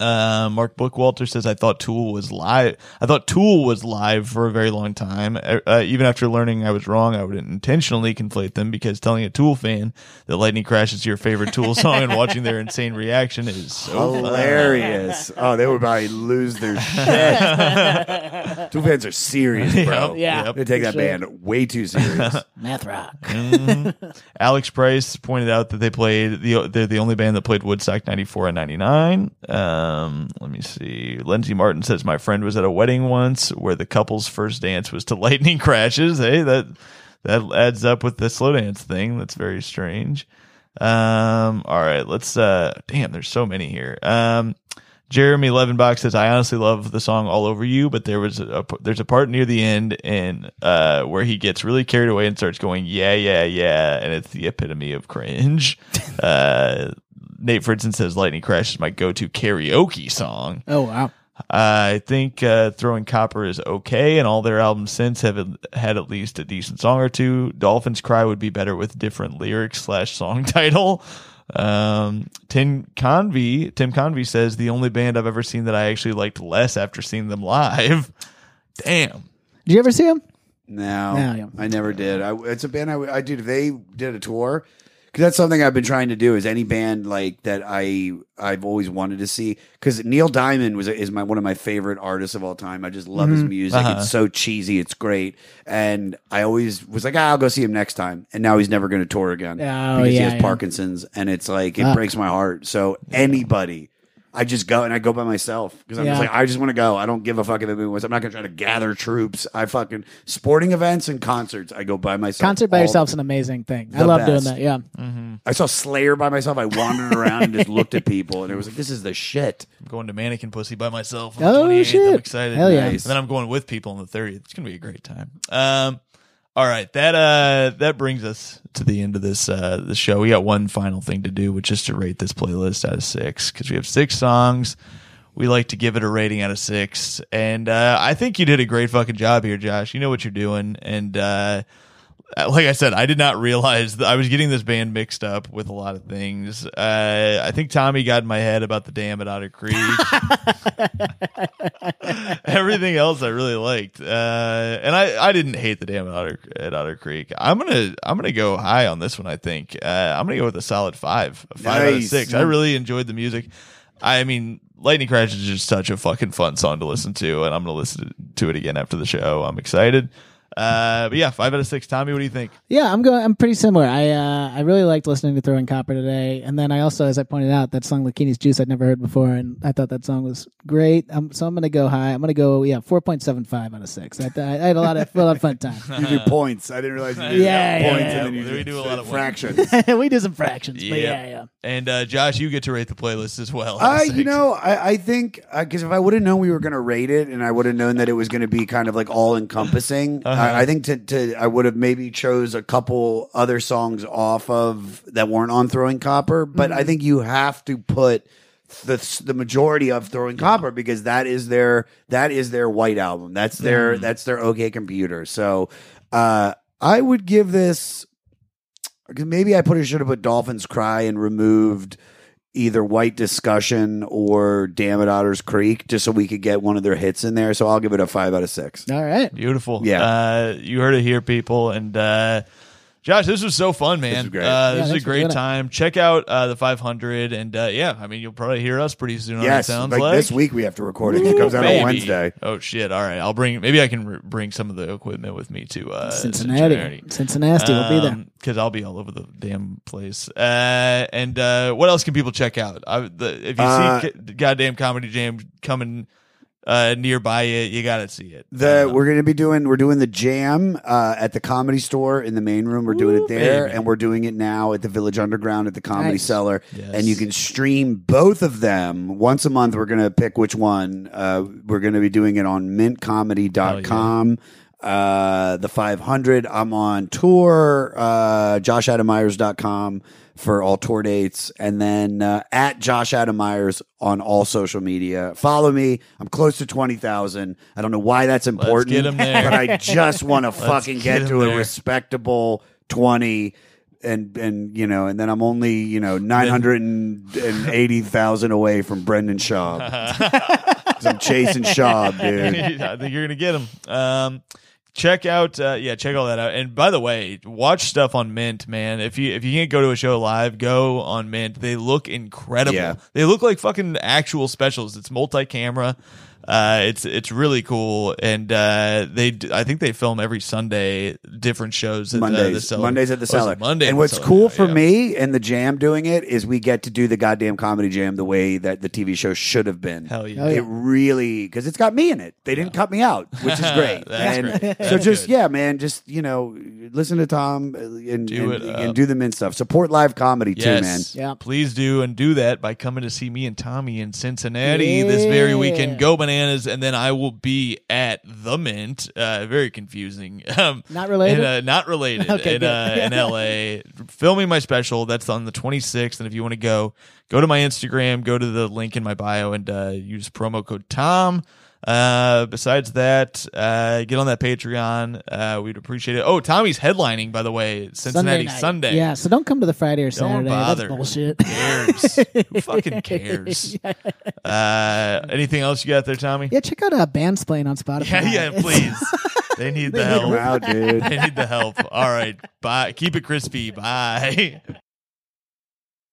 Uh, Mark Bookwalter says, "I thought Tool was live. I thought Tool was live for a very long time. Uh, uh, even after learning I was wrong, I would intentionally conflate them because telling a Tool fan that Lightning Crash is your favorite Tool song and watching their insane reaction is so fun. Hilarious. oh, they would probably lose their shit. Tool fans are serious, bro. Yep, Yeah. yep. They take that Sure. band way too serious. Math rock. Mhm. Alex Price pointed out that they played the they're the only band that played Woodstock '94 and '99. Um, let me see. Lindsey Martin says my friend was at a wedding once where the couple's first dance was to Lightning Crashes. Hey, that that adds up with the slow dance thing. That's very strange. Um, all right, let's. Uh, damn, there's so many here. Um. Jeremy Levenbach says, "I honestly love the song "All Over You," but there was a there's a part near the end and uh, where he gets really carried away and starts going, "Yeah, yeah, yeah," and it's the epitome of cringe. uh, Nate Fridson says, "Lightning Crash is my go-to karaoke song." Oh wow. I think uh, Throwing Copper is okay, and all their albums since have had at least a decent song or two. Dolphins Cry would be better with different lyrics slash song title. Um, Tim Convey, Tim Convey says the only band I've ever seen that I actually liked less after seeing them live. Damn. Did you ever see them? No, No, yeah. I never did. I, it's a band I, would- I dude. If they did a tour, because that's something I've been trying to do. Is any band like that I I've always wanted to see. Because Neil Diamond was is my one of my favorite artists of all time. I just love his music. Uh-huh. It's so cheesy. It's great. And I always was like, ah, I'll go see him next time. And now he's never going to tour again Oh, because he has yeah. Parkinson's. And it's like it Ah. breaks my heart. So anybody. I just go and I go by myself because I'm just Yeah. like I just want to go. I don't give a fuck if everyone. I'm not gonna try to gather troops. I fucking sporting events and concerts. I go by myself. Concert by all- yourself's an amazing thing. I The love best. doing that. Yeah. I saw Slayer by myself. I wandered around and just looked at people, and it was like, "This is the shit." I'm going to Mannequin Pussy by myself on Oh, the 28th. shit. I'm excited. Hell yeah. And then I'm going with people on the 30th. It's going to be a great time. Um, all right, that uh that brings us to the end of this uh the show. We got one final thing to do, which is to rate this playlist out of six because we have six songs. We like to give it a rating out of six, and uh, I think you did a great fucking job here, Josh. You know what you're doing, and uh, like I said, I did not realize that I was getting this band mixed up with a lot of things. Uh, I think Tommy got in my head about the dam at Otter Creek. Everything else I really liked, uh, and I, I didn't hate the dam at Otter, at Otter Creek. I'm gonna I'm gonna go high on this one. I think uh, I'm gonna go with a solid five, a five out of six. I really enjoyed the music. I mean, Lightning Crash is just such a fucking fun song to listen to, and I'm gonna listen to it again after the show. I'm excited. Uh, but yeah, five out of six. Tommy, what do you think? Yeah, I'm going. I'm pretty similar. I uh, I really liked listening to Throwing Copper today, and then I also, as I pointed out, that song "Lakini's Juice" I'd never heard before, and I thought that song was great. Um, so I'm going to go high. I'm going to go yeah, four point seven five out of six. I, I, I had a lot of a lot of fun time. You do points. I didn't realize you did Yeah, yeah, points, yeah. and then you We did do a lot of fractions. we do some fractions, but Yep. yeah, yeah. And uh, Josh, you get to rate the playlist as well. Uh, Six. you know, I, I think because if I would have known we were going to rate it, and I would have known that it was going to be kind of like all encompassing, Uh-huh. I, I think to, to I would have maybe chose a couple other songs off of that weren't on Throwing Copper. But Mm-hmm. I think you have to put the the majority of Throwing Copper because that is their that is their white album. That's their Mm-hmm. that's their OK Computer. So uh, I would give this. 'Cause Maybe I put should have put Dolphins Cry and removed either White Discussion or Dam at Otters Creek, just so we could get one of their hits in there. So I'll give it a five out of six. All right. Beautiful. Yeah. Uh, you heard it here, people. And uh, Josh, this was so fun, man. This was great. Uh, Yeah, this was a great doing it. time. Check out uh, the 500, and uh, yeah, I mean, you'll probably hear us pretty soon. on it Yes, sounds like, like this week we have to record it. It comes out Maybe. on Wednesday. Oh shit! All right, I'll bring. Maybe I can re- bring some of the equipment with me to uh, Cincinnati. Cincinnati will be there. because I'll be all over the damn place. Uh, and uh, what else can people check out? I, the, if you Uh, see goddamn comedy jam coming uh, nearby you, you gotta see it. The Uh, we're going to be doing we're doing the jam uh, at the comedy store in the main room. We're doing Ooh, it there, baby. and we're doing it now at the Village Underground at the Comedy Nice. Cellar. Yes. And you can stream both of them once a month. We're going to pick which one. Uh, we're going to be doing it on mintcomedy.com. Uh, the 500. I'm on tour. Uh, joshadamyers.com for all tour dates, and then uh, at Josh Adam Meyers on all social media. Follow me. I'm close to twenty thousand. I don't know why that's important, get 'em there. but I just want to fucking get get, to a respectable twenty. And and you know, and then I'm only you know nine hundred and eighty thousand away from Brendan Schaub. 'Cause I'm chasing Schaub, dude. I think you're gonna get him. Um, check out, uh, yeah, check all that out. And by the way, watch stuff on Mint, man. If you if you can't go to a show live, go on Mint. They look incredible. Yeah. They look like fucking actual specials. It's multi-camera. Uh, it's it's really cool, and uh, they d- I think they film every Sunday different shows. At the- the, Mondays, cellar. Mondays at the Oh, cellar. Monday, and what's cellar cool now, for yeah. me and the jam doing it is we get to do the goddamn comedy jam the way that the TV show should have been. Hell yeah. Oh. It really because it's got me in it. They didn't cut me out, which is great. That's and great. So That's just good. yeah, man, just you know, listen to Tom uh, and Do and, it and do the mint stuff. Support live comedy too, man. Yeah. Please do and do that by coming to see me and Tommy in Cincinnati this very weekend. Go Go and then I will be at the Mint. Uh, very confusing. Um, Not related? in, uh, not related. Okay, in, uh, in LA, filming my special. That's on the 26th. And if you want to go, go to my Instagram. Go to the link in my bio and uh, use promo code Tom. Uh, besides that, uh, get on that Patreon. Uh, we'd appreciate it. Oh, Tommy's headlining, by the way, Cincinnati night. Sunday. Yeah, so don't come to the Friday or Don't Saturday. bother. That's bullshit. Who cares? Who fucking cares? Uh, anything else you got there, Tommy? Yeah, check out uh, Bandsplain on Spotify. Yeah, yeah, It's- please. They need the They help. Wow, dude. They need the help. All right. Bye. Keep it crispy. Bye.